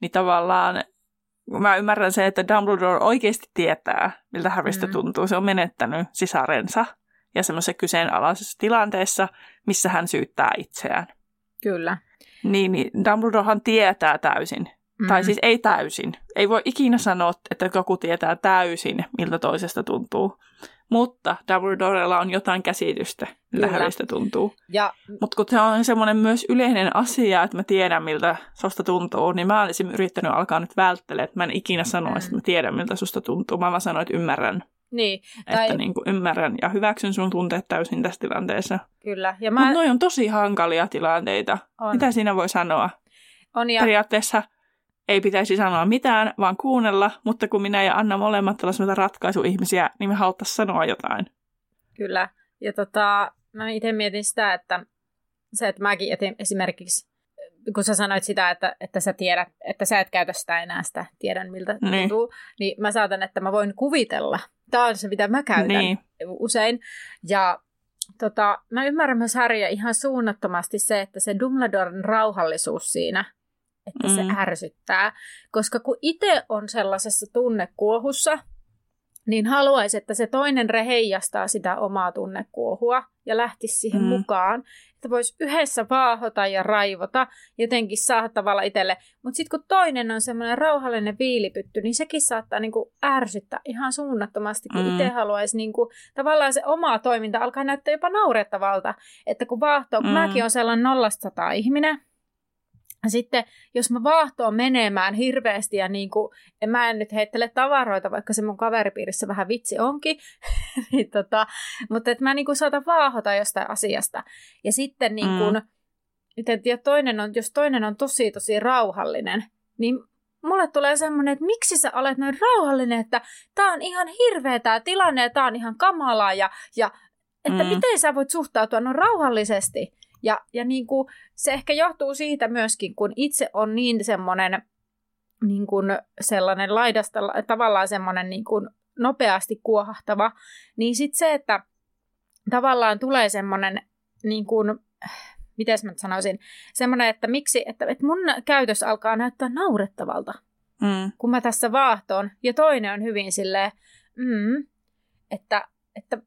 niin tavallaan mä ymmärrän sen, että Dumbledore oikeasti tietää, miltä Harrystä mm. tuntuu. Se on menettänyt sisarensa ja semmoisessa kyseenalaisessa tilanteessa, missä hän syyttää itseään. Kyllä. Niin, niin Dumbledorehan tietää täysin. Mm-hmm. Tai siis ei täysin. Ei voi ikinä sanoa, että joku tietää täysin, miltä toisesta tuntuu. Mutta Dumbledorella on jotain käsitystä, miltä Harrystä tuntuu. Ja... Mutta kun se on semmoinen myös yleinen asia, että mä tiedän, miltä susta tuntuu, niin mä olisin yrittänyt alkaa nyt välttelemään, että mä en ikinä sanoisi, että mä tiedän, miltä susta tuntuu. Mä vaan sanoin, että ymmärrän. Niin. Tai... Että niin kuin ymmärrän ja hyväksyn sun tunteet täysin tässä tilanteessa. Kyllä. Ja mä... Mutta noi on tosi hankalia tilanteita. On. Mitä siinä voi sanoa? On ja... Periaatteessa ei pitäisi sanoa mitään, vaan kuunnella, mutta kun minä ja Anna molemmat olisimme ratkaisuihmisiä, niin me haluttaisiin sanoa jotain. Kyllä. Ja tota, mä itse mietin sitä, että se, että mäkin etin esimerkiksi, kun sä sanoit sitä, että, että sä tiedät, että sä et käytä sitä enää sitä, tiedän miltä niin. tuntuu, niin mä saatan, että mä voin kuvitella. Tämä on se, mitä mä käytän niin. usein. Ja tota, mä ymmärrän myös Harrya ihan suunnattomasti se, että se Dumbledoren rauhallisuus siinä, että mm. se ärsyttää. Koska kun itse on sellaisessa tunnekuohussa, niin haluaisi, että se toinen reheijastaa sitä omaa tunnekuohua ja lähtisi siihen mm. mukaan. Että voisi yhdessä vaahota ja raivota, jotenkin saada tavalla itselle. Mutta sitten kun toinen on semmoinen rauhallinen viilipytty, niin sekin saattaa niinku ärsyttää ihan suunnattomasti, kun mm. itse haluaisi niinku, tavallaan se oma toiminta alkaa näyttää jopa naurettavalta. Että kun vaahtoo, kun mm. mäkin on sellainen nollasta ihminen, sitten jos mä vaahtoon menemään hirveästi ja niin kuin, en mä en nyt heittele tavaroita, vaikka se mun kaveripiirissä vähän vitsi onkin, [LAUGHS] niin tota, mutta että mä niin kuin saatan vaahota jostain asiasta. Ja sitten niin kuin, mm. ja toinen on, jos toinen on tosi tosi rauhallinen, niin mulle tulee semmoinen, että miksi sä olet noin rauhallinen, että tää on ihan hirveä tää tilanne ja tää on ihan kamalaa ja, ja että mm. miten sä voit suhtautua noin rauhallisesti. Ja, ja niin kuin, se ehkä johtuu siitä myöskin, kun itse on niin semmoinen niin kuin sellainen laidasta, tavallaan semmoinen niin kuin nopeasti kuohahtava, niin sitten se, että tavallaan tulee semmoinen, niin kuin, miten mä sanoisin, semmoinen, että miksi, että, että mun käytös alkaa näyttää naurettavalta, mm. kun mä tässä vaahtoon, ja toinen on hyvin silleen, mm, että, että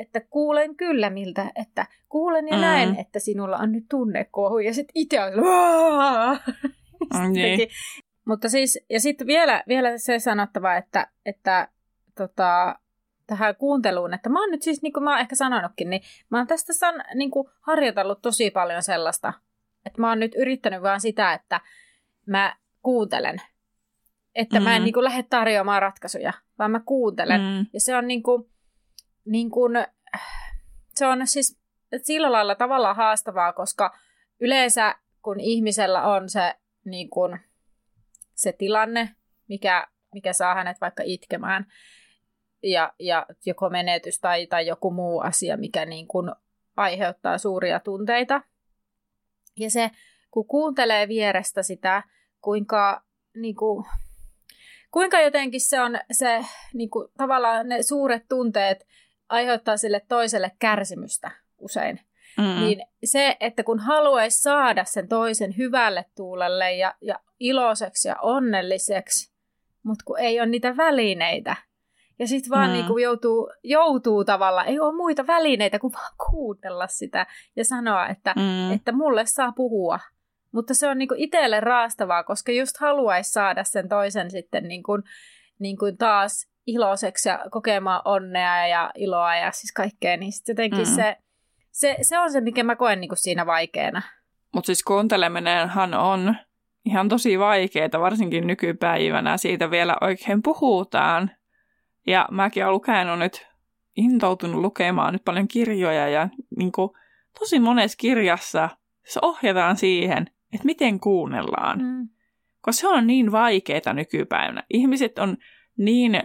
että kuulen kyllä miltä, että kuulen ja mm. näen, että sinulla on nyt tunnekohu. Ja [LAUGHS] sitten itse on mm, niin. Mutta siis, ja sitten vielä, vielä se sanottava, että, että tota, tähän kuunteluun, että mä oon nyt siis, niin kuin mä oon ehkä sanonutkin, niin mä oon tästä san, niin kuin harjoitellut tosi paljon sellaista, että mä oon nyt yrittänyt vaan sitä, että mä kuuntelen. Että mm. mä en mm. niin kuin lähde tarjoamaan ratkaisuja, vaan mä kuuntelen. Mm. Ja se on niin kuin, niin kuin, se on siis sillä lailla tavallaan haastavaa, koska yleensä kun ihmisellä on se, niin kuin, se tilanne, mikä, mikä saa hänet vaikka itkemään, ja, ja joko menetys tai, tai joku muu asia, mikä niin kuin aiheuttaa suuria tunteita. Ja se, kun kuuntelee vierestä sitä, kuinka, niin kuin, kuinka jotenkin se on se, niin kuin, tavallaan ne suuret tunteet aiheuttaa sille toiselle kärsimystä usein. Mm. Niin se, että kun haluaisi saada sen toisen hyvälle tuulelle ja, ja iloiseksi ja onnelliseksi, mutta kun ei ole niitä välineitä. Ja sitten vaan mm. niin kuin joutuu, joutuu tavallaan, ei ole muita välineitä kuin vaan kuunnella sitä ja sanoa, että, mm. että mulle saa puhua. Mutta se on niin kuin itselle raastavaa, koska just haluaisi saada sen toisen sitten niin kuin, niin kuin taas iloiseksi ja kokemaan onnea ja iloa ja siis kaikkea, niin sitten jotenkin mm. se, se, se on se, mikä mä koen niin kuin siinä vaikeana. Mutta siis kuunteleminenhan on ihan tosi vaikeaa, varsinkin nykypäivänä. Siitä vielä oikein puhutaan. Ja mäkin olen lukenut nyt, intoutunut lukemaan nyt paljon kirjoja ja niin kuin, tosi monessa kirjassa se ohjataan siihen, että miten kuunnellaan. Mm. Koska se on niin vaikeaa nykypäivänä. Ihmiset on niin,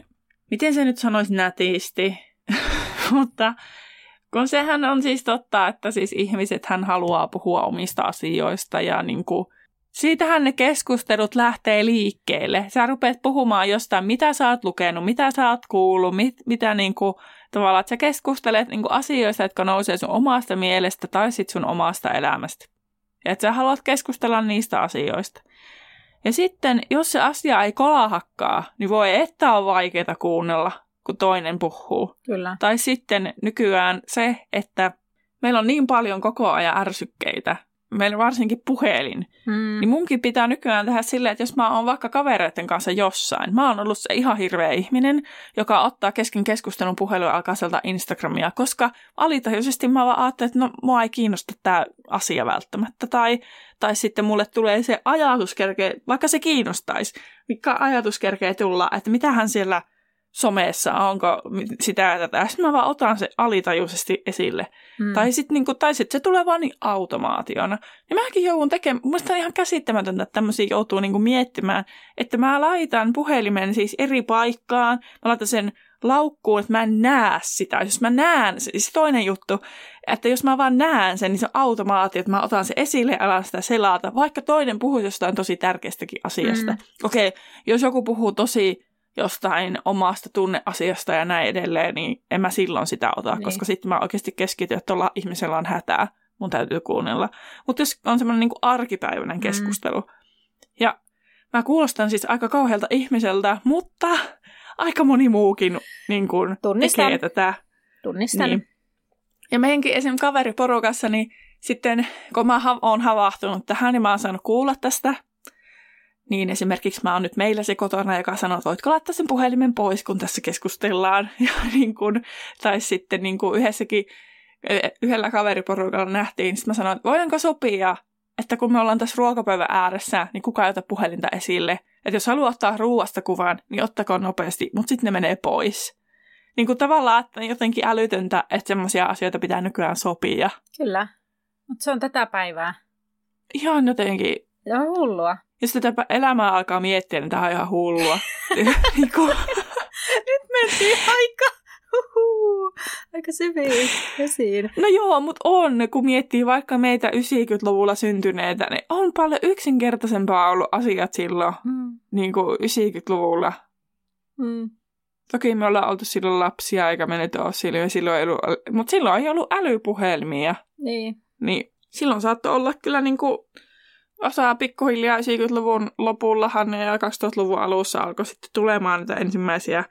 miten se nyt sanoisi nätisti, [LAUGHS] mutta kun sehän on siis totta, että siis ihmiset hän haluaa puhua omista asioista ja niin kuin, siitähän ne keskustelut lähtee liikkeelle. Sä rupeat puhumaan jostain, mitä sä oot lukenut, mitä sä oot kuullut, mit, mitä niin kuin, tavallaan, että sä keskustelet niin kuin asioista, jotka nousee sun omasta mielestä tai sit sun omasta elämästä. Ja että sä haluat keskustella niistä asioista. Ja sitten, jos se asia ei kolahakkaa, niin voi että on vaikeaa kuunnella, kun toinen puhuu. Kyllä. Tai sitten nykyään se, että meillä on niin paljon koko ajan ärsykkeitä, meillä varsinkin puhelin, mm. niin munkin pitää nykyään tehdä silleen, että jos mä oon vaikka kavereiden kanssa jossain, mä oon ollut se ihan hirveä ihminen, joka ottaa kesken keskustelun puhelua alkaa sieltä Instagramia, koska alitajuisesti mä vaan ajattelin, että no mua ei kiinnosta tämä asia välttämättä, tai, tai sitten mulle tulee se ajatus kerkee, vaikka se kiinnostaisi, mikä ajatus kerkee tulla, että mitähän siellä – somessa, onko sitä ja tätä. Sitten mä vaan otan se alitajuisesti esille. Mm. Tai sitten niinku, tai sit se tulee vaan niin automaationa. Ja mäkin joudun tekemään, musta on ihan käsittämätöntä, että tämmöisiä joutuu niinku miettimään, että mä laitan puhelimen siis eri paikkaan, mä laitan sen laukkuun, että mä en näe sitä. Jos mä näen, siis toinen juttu, että jos mä vaan näen sen, niin se on automaatio, että mä otan se esille ja alan sitä selata, vaikka toinen puhuu jostain tosi tärkeästäkin asiasta. Mm. Okei, okay, jos joku puhuu tosi jostain omasta tunneasiasta ja näin edelleen, niin en mä silloin sitä ota, niin. koska sitten mä oikeasti keskityn, että tuolla ihmisellä on hätää, mun täytyy kuunnella. Mutta jos on semmoinen niin arkipäiväinen mm. keskustelu, mm. ja mä kuulostan siis aika kauhealta ihmiseltä, mutta aika moni muukin niin kuin, tekee tätä. Tunnistan. Niin. Ja meidänkin esimerkiksi kaveriporukassa, niin sitten kun mä oon havahtunut tähän, niin mä oon saanut kuulla tästä niin esimerkiksi mä oon nyt meillä se kotona, joka sanoo, että voitko laittaa sen puhelimen pois, kun tässä keskustellaan. [LAUGHS] Ja niin kun, tai sitten niin kuin yhdessäkin, e, yhdellä kaveriporukalla nähtiin, sitten mä sanoin, että voidaanko sopia, että kun me ollaan tässä ruokapöydän ääressä, niin kukaan ei ota puhelinta esille. Että jos haluaa ottaa ruuasta kuvan, niin ottakoon nopeasti, mutta sitten ne menee pois. Niin kuin tavallaan, että jotenkin älytöntä, että semmoisia asioita pitää nykyään sopia. Kyllä, mutta se on tätä päivää. Ihan jotenkin... Ja hullua. Ja sitten tätä elämää alkaa miettiä, niin tämä on ihan hullua. [LAUGHS] Niinku. Nyt mentiin aika, aika syviin esiin. No joo, mutta on, kun miettii vaikka meitä 90-luvulla syntyneitä, niin on paljon yksinkertaisempaa ollut asiat silloin, mm. niin kuin 90-luvulla. Mm. Toki me ollaan oltu silloin lapsia, eikä me nyt ole silloin, silloin ollut, mutta silloin ei ollut älypuhelmia. Niin. Niin silloin saattoi olla kyllä niin kuin osa pikkuhiljaa 90-luvun lopullahan ja 2000-luvun alussa alkoi sitten tulemaan niitä ensimmäisiä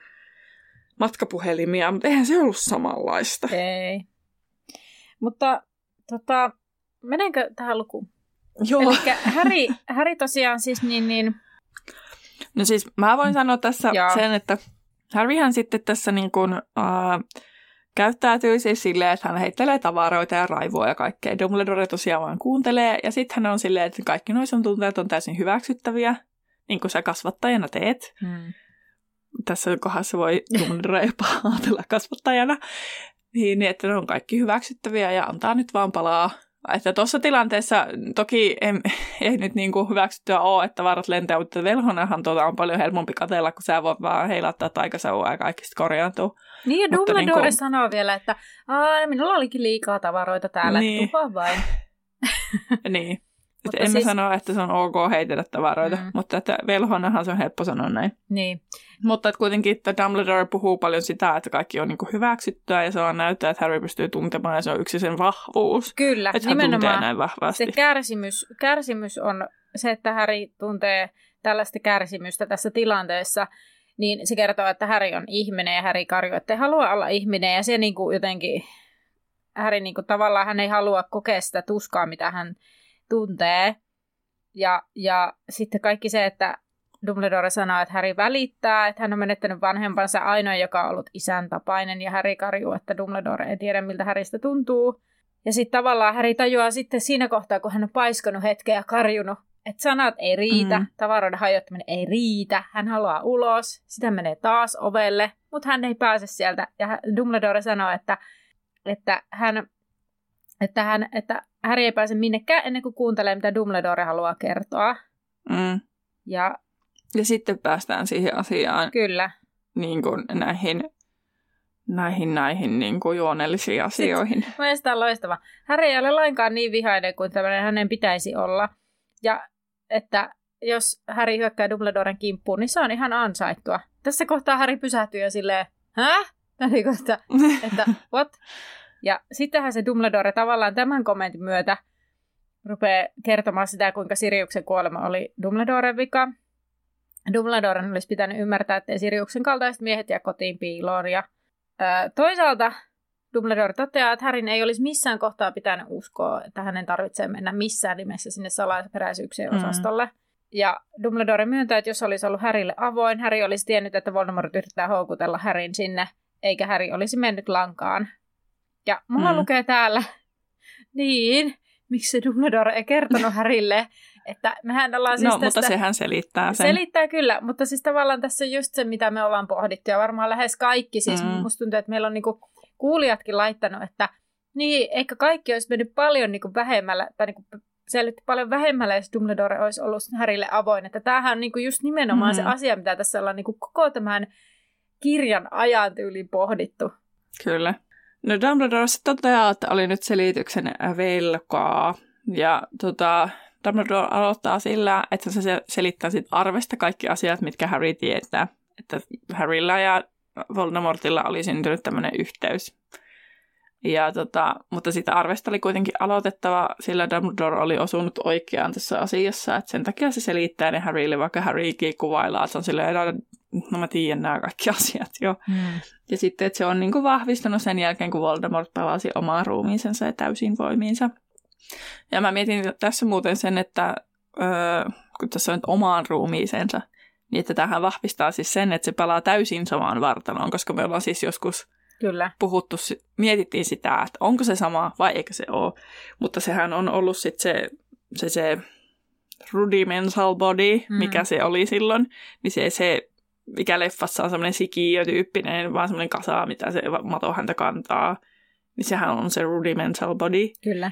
matkapuhelimia, mutta eihän se ollut samanlaista. Ei. Mutta tota, menenkö tähän lukuun? Joo. Eli Häri, Häri tosiaan siis niin, niin... No siis mä voin sanoa tässä Joo. sen, että Harryhän sitten tässä niin kuin, uh, käyttäytyy siis silleen, että hän heittelee tavaroita ja raivoa ja kaikkea. Dumbledore tosiaan vaan kuuntelee ja sitten hän on silleen, että kaikki noissa tunteet on täysin hyväksyttäviä, niin kuin sä kasvattajana teet. Hmm. Tässä kohdassa voi Dumbledore jopa [LAUGHS] ajatella kasvattajana. Niin, että ne on kaikki hyväksyttäviä ja antaa nyt vaan palaa että tuossa tilanteessa toki ei, [LAUGHS] ei nyt niin kuin hyväksyttyä ole, että varat lentää, mutta velhonahan tuota on paljon helpompi katella, kun sä voit vaan heilattaa taikasauvaa ja kaikista korjaantuu. Niin ja Dumbledore niin kuin... sanoo vielä, että minulla olikin liikaa tavaroita täällä, niin. tupa vain. [LAUGHS] niin. Mutta en siis... mä sano, että se on ok heitellä tavaroita, mm. mutta että velhonahan se on helppo sanoa näin. Niin. Mutta että kuitenkin että Dumbledore puhuu paljon sitä, että kaikki on niinku hyväksyttyä ja se on näyttää, että Harry pystyy tuntemaan ja se on yksi sen vahvuus. Kyllä, että nimenomaan näin vahvasti. se kärsimys, kärsimys on se, että Harry tuntee tällaista kärsimystä tässä tilanteessa, niin se kertoo, että Harry on ihminen ja Harry karjoo, että ei halua olla ihminen ja se niinku jotenkin, Harry niinku tavallaan hän ei halua kokea sitä tuskaa, mitä hän tuntee. Ja, ja sitten kaikki se, että Dumbledore sanoo, että Harry välittää, että hän on menettänyt vanhempansa ainoa, joka on ollut isän tapainen, ja Harry karjuu, että Dumbledore ei tiedä, miltä Harrystä tuntuu. Ja sitten tavallaan Harry tajuaa sitten siinä kohtaa, kun hän on paiskonut hetkeä ja karjunut, että sanat ei riitä, mm. tavaroiden hajottaminen ei riitä, hän haluaa ulos, sitä menee taas ovelle, mutta hän ei pääse sieltä. Ja Dumbledore sanoo, että, että, hän, että, hän, että Harry ei pääse minnekään ennen kuin kuuntelee, mitä Dumbledore haluaa kertoa. Mm. Ja, ja sitten päästään siihen asiaan. Kyllä. Niin kuin näihin näihin, näihin niin kuin juonellisiin asioihin. [LAUGHS] Mielestäni on loistava. Harry ei ole lainkaan niin vihainen kuin tämmöinen hänen pitäisi olla. Ja että jos Harry hyökkää Dumbledoren kimppuun, niin se on ihan ansaittua. Tässä kohtaa Harry pysähtyy ja silleen, hä? Niin että, että what? Ja sittenhän se Dumbledore tavallaan tämän kommentin myötä rupeaa kertomaan sitä, kuinka Siriuksen kuolema oli Dumbledoren vika. Dumbledoren olisi pitänyt ymmärtää, että Siriuksen kaltaiset miehet jää kotiin piiloon. Ja ää, toisaalta Dumbledore toteaa, että Härin ei olisi missään kohtaa pitänyt uskoa, että hänen tarvitsee mennä missään nimessä sinne salaperäisyyksien mm. osastolle. Ja Dumbledore myöntää, että jos olisi ollut Härille avoin, Häri olisi tiennyt, että Voldemort yrittää houkutella Härin sinne, eikä Häri olisi mennyt lankaan. Ja mulla mm. lukee täällä, [LAUGHS] niin, miksi Dumbledore ei kertonut [LAUGHS] Härille, että mehän ollaan siis No, tästä... mutta sehän selittää sen. Selittää kyllä, mutta siis tavallaan tässä on just se, mitä me ollaan pohdittu, ja varmaan lähes kaikki, siis mm. musta tuntuu, että meillä on niinku kuulijatkin laittanut, että niin, ehkä kaikki olisi mennyt paljon niin kuin vähemmällä, tai niin kuin selvitti paljon vähemmällä, jos Dumbledore olisi ollut Harrylle avoin. Että tämähän on niin kuin just nimenomaan mm. se asia, mitä tässä ollaan niin kuin koko tämän kirjan ajan tyyliin pohdittu. Kyllä. No Dumbledore toteaa, että oli nyt selityksen velkaa. Ja tota, Dumbledore aloittaa sillä, että se selittää sit arvesta kaikki asiat, mitkä Harry tietää. Että Harrylla ja Voldemortilla oli syntynyt tämmöinen yhteys. Ja tota, mutta sitä arvesta oli kuitenkin aloitettava, sillä Dumbledore oli osunut oikeaan tässä asiassa, että sen takia se selittää ne Harrylle, vaikka Harrykin kuvaillaan, että se on silleen, no mä tiedän nämä kaikki [LAUGHS] asiat jo. Mm. Ja sitten, että se on niin kuin vahvistunut sen jälkeen, kun Voldemort palasi omaan ruumiinsa ja täysin voimiinsa. Ja mä mietin tässä muuten sen, että öö, kun tässä on nyt omaan ruumiisensa, niin että tähän vahvistaa siis sen, että se palaa täysin samaan vartaloon, koska me ollaan siis joskus Kyllä. puhuttu, mietittiin sitä, että onko se sama vai eikö se ole. Mutta sehän on ollut sitten se, se, se rudimental body, mm. mikä se oli silloin, niin se, se mikä leffassa on semmoinen sikiö-tyyppinen, vaan semmoinen kasa, mitä se mato häntä kantaa, niin sehän on se rudimental body. Kyllä.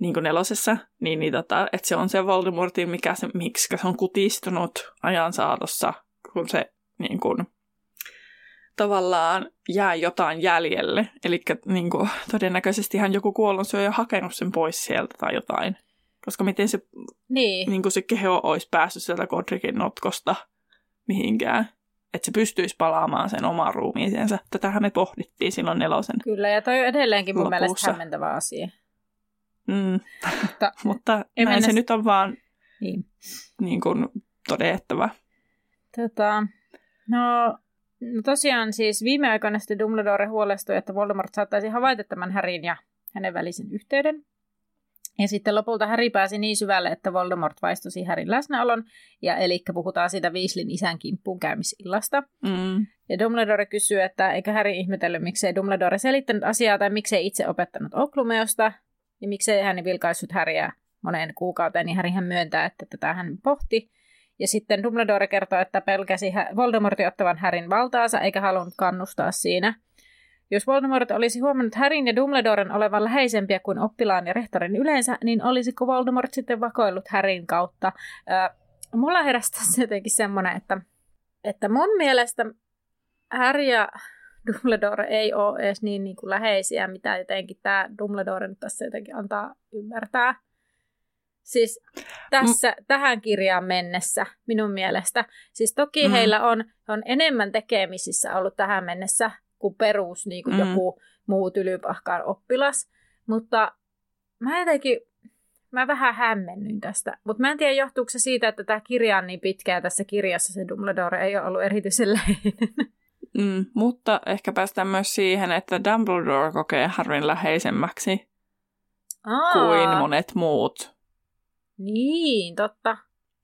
Niin kuin nelosessa, niin, niin tota, että se on se Voldemortin, mikä se, miksi se on kutistunut ajan saatossa, kun se niin kuin, tavallaan jää jotain jäljelle. Eli niin kuin, todennäköisesti hän joku kuollonsyöjä hakenut sen pois sieltä tai jotain. Koska miten se, niin. Niin kuin se keho olisi päässyt sieltä Godricin notkosta mihinkään. Että se pystyisi palaamaan sen omaan ruumiiseensa. Tätähän me pohdittiin silloin nelosen Kyllä, ja toi on edelleenkin mun lopussa. mielestä hämmentävä asia. Mm. Mutta, [LAUGHS] Mutta näin mennä... se nyt on vaan niin. Niin kuin todettava. Tota, no No tosiaan siis viime aikoina sitten Dumbledore huolestui, että Voldemort saattaisi havaita tämän Härin ja hänen välisen yhteyden. Ja sitten lopulta Häri pääsi niin syvälle, että Voldemort vaistosi Härin läsnäolon, ja eli puhutaan siitä Weasleyn isän kimppuun käymisillasta. Mm. Ja Dumbledore kysyy, että eikö Häri ihmetellyt, miksei Dumbledore selittänyt asiaa, tai miksei itse opettanut Oklumeosta, ja miksei hän vilkaissut Häriä moneen kuukauteen, niin Härihän myöntää, että tätä hän pohti. Ja sitten Dumbledore kertoo, että pelkäsi Voldemortin ottavan Härin valtaansa eikä halunnut kannustaa siinä. Jos Voldemort olisi huomannut Härin ja Dumbledoren olevan läheisempiä kuin oppilaan ja rehtorin yleensä, niin olisiko Voldemort sitten vakoillut Härin kautta? Mulla heräsi tässä jotenkin semmoinen, että, että mun mielestä Harry ja Dumbledore ei ole edes niin, niin kuin läheisiä, mitä jotenkin tämä Dumbledore nyt tässä jotenkin antaa ymmärtää. Siis tässä, mm. tähän kirjaan mennessä minun mielestä. Siis toki mm. heillä on, on enemmän tekemisissä ollut tähän mennessä kuin perus niin kuin mm. joku muu tylypahkaan oppilas. Mutta mä jotenkin, mä vähän hämmennyin tästä. Mutta mä en tiedä, johtuuko se siitä, että tämä kirja on niin pitkä tässä kirjassa se Dumbledore ei ole ollut erityisen [LAUGHS] läheinen. Mm, mutta ehkä päästään myös siihen, että Dumbledore kokee Harryn läheisemmäksi Aa. kuin monet muut. Niin, totta.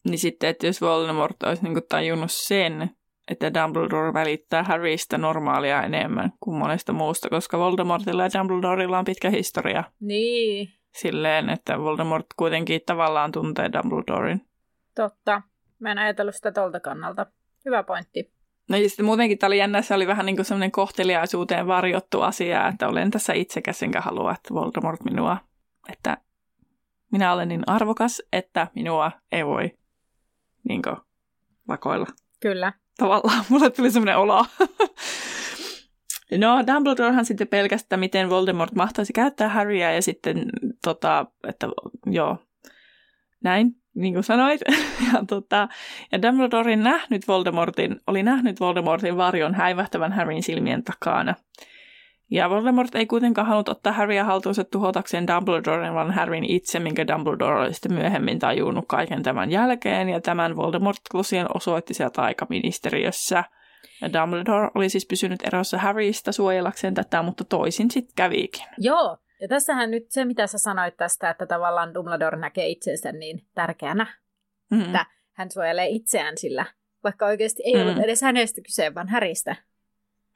Niin sitten, että jos Voldemort olisi niinku tajunnut sen, että Dumbledore välittää Harrystä normaalia enemmän kuin monesta muusta, koska Voldemortilla ja Dumbledorella on pitkä historia. Niin. Silleen, että Voldemort kuitenkin tavallaan tuntee Dumbledoren. Totta. Mä en ajatellut sitä tolta kannalta. Hyvä pointti. No ja sitten muutenkin tämä oli jännä, se oli vähän niin kuin semmoinen kohteliaisuuteen varjottu asia, että olen tässä itsekäs enkä halua, että Voldemort minua, että minä olen niin arvokas, että minua ei voi niin kuin, vakoilla. Kyllä. Tavallaan [LAUGHS] mulle tuli semmoinen olo. no, Dumbledorehan sitten pelkästään, miten Voldemort mahtaisi käyttää Harryä ja sitten, tota, että joo, näin niin kuin sanoit. [LAUGHS] ja, tota, ja Dumbledore nähnyt Voldemortin, oli nähnyt Voldemortin varjon häivähtävän Harryn silmien takana. Ja Voldemort ei kuitenkaan halunnut ottaa Harryä haltuunsa tuhotakseen Dumbledoren, vaan Harryn itse, minkä Dumbledore oli sitten myöhemmin tajunnut kaiken tämän jälkeen, ja tämän Voldemort tosiaan osoitti siellä taikaministeriössä. Ja Dumbledore oli siis pysynyt erossa Harrystä suojellakseen tätä, mutta toisin sitten kävikin. Joo, ja tässähän nyt se, mitä sä sanoit tästä, että tavallaan Dumbledore näkee itsensä niin tärkeänä, mm-hmm. että hän suojelee itseään sillä, vaikka oikeasti ei mm-hmm. ollut edes hänestä kyse, vaan Häristä.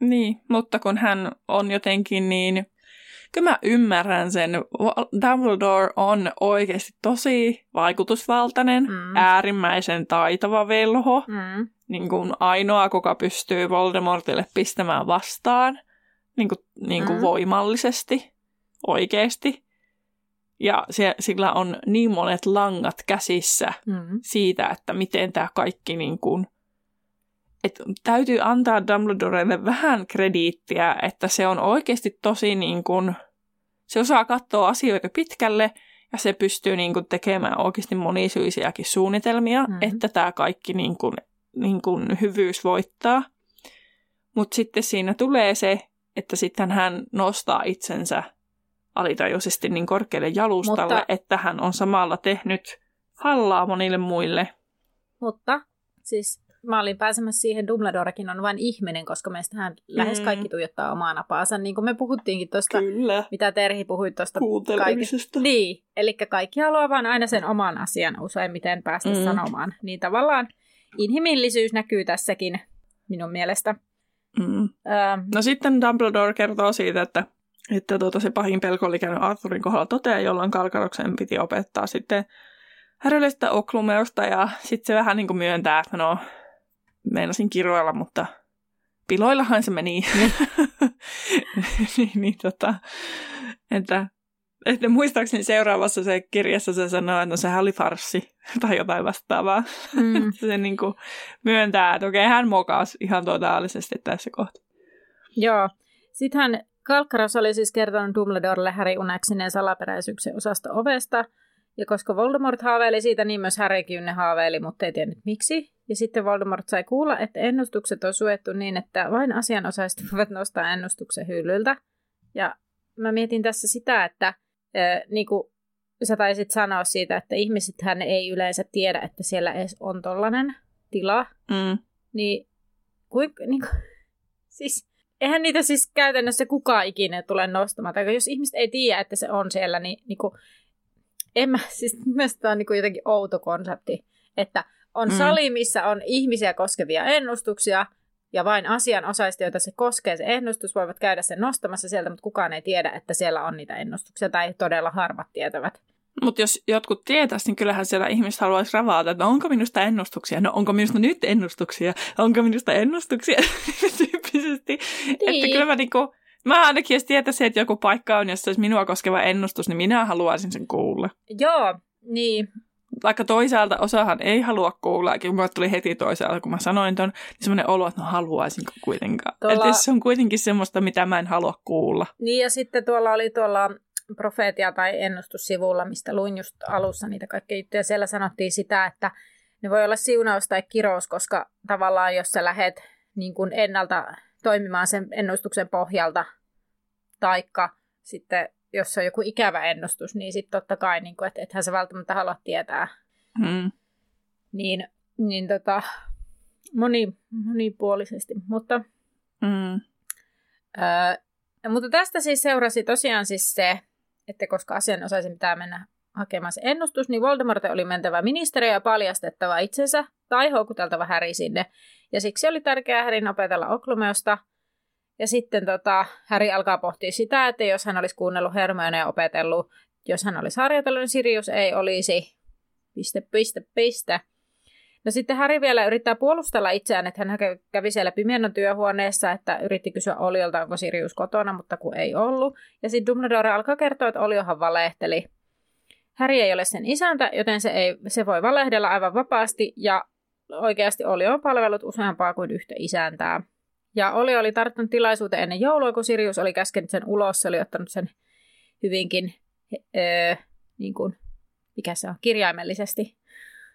Niin, mutta kun hän on jotenkin niin... Kyllä mä ymmärrän sen. Dumbledore on oikeasti tosi vaikutusvaltainen, mm. äärimmäisen taitava velho. Mm. Niin kuin ainoa, kuka pystyy Voldemortille pistämään vastaan niin kuin, niin kuin mm. voimallisesti oikeasti. Ja se, sillä on niin monet langat käsissä mm. siitä, että miten tämä kaikki niin kuin, että täytyy antaa Dumbledorelle vähän krediittiä, että se on oikeasti tosi niin kuin, se osaa katsoa asioita pitkälle ja se pystyy niin kuin tekemään oikeasti monisyisiäkin suunnitelmia, mm. että tämä kaikki niin kuin, niin kuin hyvyys voittaa. Mutta sitten siinä tulee se, että sitten hän nostaa itsensä alitajuisesti niin korkealle jalustalle, Mutta, että hän on samalla tehnyt hallaa monille muille. Mutta siis mä olin pääsemässä siihen, Dumbledorekin on vain ihminen, koska meistähän mm. lähes kaikki tuijottaa omaa napaansa. Niin kuin me puhuttiinkin tuosta, mitä Terhi puhui tuosta kaikesta. Niin, eli kaikki haluaa vain aina sen oman asian useimmiten päästä mm. sanomaan. Niin tavallaan inhimillisyys näkyy tässäkin minun mielestä. Mm. Öö, no sitten Dumbledore kertoo siitä, että että tuota, se pahin pelko oli käynyt Arthurin kohdalla toteen, jolloin Kalkaroksen piti opettaa sitten Häröllistä Oklumeusta ja sitten se vähän niin kuin myöntää, että no, meinasin kiroilla, mutta piloillahan se meni. niin, [LAUGHS] niin, tota, että, että muistaakseni seuraavassa se kirjassa se sanoo, että no sehän oli farssi tai jotain vastaavaa. Mm. [LAUGHS] se niin kuin myöntää, että okei, hän mokas ihan totaalisesti tässä kohtaa. Joo. Sitten hän Kalkkaros oli siis kertonut Dumbledorelle Harry uneksineen salaperäisyyksen osasta ovesta, ja koska Voldemort haaveili siitä, niin myös Harrykin ne haaveili, mutta ei tiennyt miksi. Ja sitten Voldemort sai kuulla, että ennustukset on suettu niin, että vain asianosaiset [LAUGHS] voivat nostaa ennustuksen hyllyltä. Ja mä mietin tässä sitä, että äh, niin kuin sä taisit sanoa siitä, että ihmiset hän ei yleensä tiedä, että siellä edes on tollainen tila. Mm. Niin, kuinka, niin kuin, [LAUGHS] siis eihän niitä siis käytännössä kukaan ikinä tule nostamaan. Tai jos ihmiset ei tiedä, että se on siellä, niin, niin kuin, en mä, [LAUGHS] siis mielestäni on niin kuin jotenkin outo konsepti, että on mm. sali, missä on ihmisiä koskevia ennustuksia, ja vain asianosaiset, joita se koskee, se ennustus, voivat käydä sen nostamassa sieltä, mutta kukaan ei tiedä, että siellä on niitä ennustuksia, tai todella harvat tietävät. Mutta jos jotkut tietäisi, niin kyllähän siellä ihmiset haluaisi ravata, että no onko minusta ennustuksia? No onko minusta nyt ennustuksia? Onko minusta ennustuksia? [LAUGHS] Tyyppisesti. Niin. Että kyllä mä niinku, Mä ainakin jos tietäisin, että joku paikka on, jossa olisi minua koskeva ennustus, niin minä haluaisin sen kuulla. Joo, niin. Vaikka toisaalta osahan ei halua kuulla, kun mä tuli heti toisaalta, kun mä sanoin ton, niin semmoinen olo, että no haluaisinko kuitenkaan. Tuolla... Että se on kuitenkin semmoista, mitä mä en halua kuulla. Niin ja sitten tuolla oli tuolla profeetia tai ennustussivulla, mistä luin just alussa niitä kaikkia juttuja. Siellä sanottiin sitä, että ne voi olla siunaus tai kirous, koska tavallaan jos sä lähet niin kuin ennalta toimimaan sen ennustuksen pohjalta, taikka sitten jos on joku ikävä ennustus, niin sitten totta kai, niin kuin, että ethän sä välttämättä halua tietää. Mm. Niin, niin tota, moni, monipuolisesti, mutta... Mm. Öö, mutta tästä siis seurasi tosiaan siis se, että koska asianosaisen pitää mennä hakemassa ennustus, niin Voldemort oli mentävä ministeriö ja paljastettava itsensä tai houkuteltava Häri sinne. Ja siksi oli tärkeää Härin opetella Oklumeosta. Ja sitten tota, Häri alkaa pohtia sitä, että jos hän olisi kuunnellut Hermione ja opetellut, jos hän olisi harjoitellut, niin Sirius ei olisi. Piste, piste, piste. No sitten Harry vielä yrittää puolustella itseään, että hän kävi siellä pimeännon työhuoneessa, että yritti kysyä Oliolta, onko Sirius kotona, mutta kun ei ollut. Ja sitten Dumbledore alkaa kertoa, että Oliohan valehteli. Harry ei ole sen isäntä, joten se, ei, se voi valehdella aivan vapaasti, ja oikeasti Oli on palvellut useampaa kuin yhtä isäntää. Ja Oli oli tarttunut tilaisuuteen ennen joulua, kun Sirius oli käskenyt sen ulos, se oli ottanut sen hyvinkin, öö, niin kuin, mikä se on, kirjaimellisesti.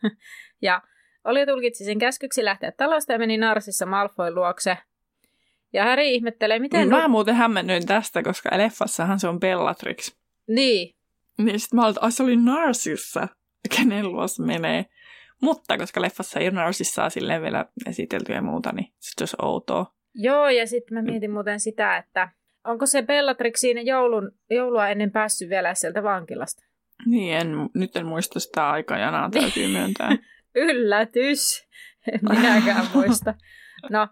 [LAUGHS] ja oli tulkitsi sen käskyksi lähteä talosta ja meni Narsissa Malfoy luokse. Ja Harry ihmettelee, miten... Mä muuten hämmennyin tästä, koska leffassahan se on Bellatrix. Niin. Niin sit mä olin, se oli Narsissa, kenen luos menee. Mutta koska leffassa ei ole Narsissa silleen vielä esitelty ja muuta, niin se olisi outoa. Joo, ja sitten mä mietin muuten sitä, että onko se Bellatrix siinä joulun, joulua ennen päässyt vielä sieltä vankilasta? Niin, en, nyt en muista sitä aikajanaa, täytyy myöntää. [LAUGHS] Yllätys. En minäkään muista. No,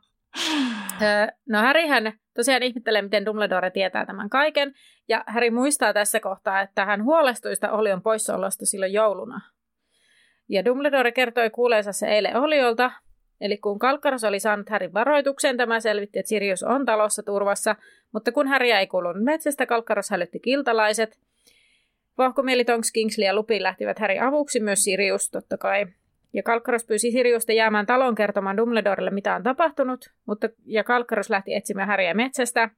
no Harryhän tosiaan ihmettelee, miten Dumbledore tietää tämän kaiken. Ja Harry muistaa tässä kohtaa, että hän huolestui sitä Olion poissaolosta silloin jouluna. Ja Dumbledore kertoi kuuleensa se eilen Oliolta, Eli kun Kalkkaros oli saanut Härin varoituksen, tämä selvitti, että Sirius on talossa turvassa, mutta kun Häri ei kuulunut metsästä, Kalkkaros hälytti kiltalaiset. Vahkomieli Tonks, Kingsley ja Lupin lähtivät Härin avuksi, myös Sirius totta kai. Ja Kalkkaros pyysi Siriusta jäämään talon kertomaan Dumbledorelle, mitä on tapahtunut, mutta, ja Kalkkaros lähti etsimään Häriä metsästä.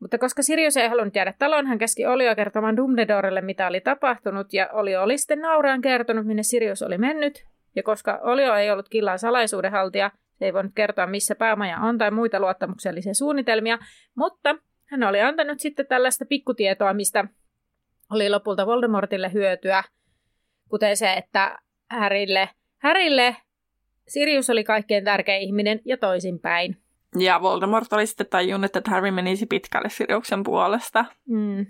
Mutta koska Sirius ei halunnut jäädä taloon, hän käski Olioa kertomaan Dumbledorelle, mitä oli tapahtunut, ja Olio oli sitten nauraan kertonut, minne Sirius oli mennyt. Ja koska Olio ei ollut killan salaisuudenhaltija, se ei voinut kertoa, missä päämaja on tai muita luottamuksellisia suunnitelmia, mutta hän oli antanut sitten tällaista pikkutietoa, mistä oli lopulta Voldemortille hyötyä, kuten se, että Härille Härille Sirius oli kaikkein tärkein ihminen ja toisinpäin. Ja Voldemort oli sitten tajunnut, että Harry menisi pitkälle Siriuksen puolesta. Mm.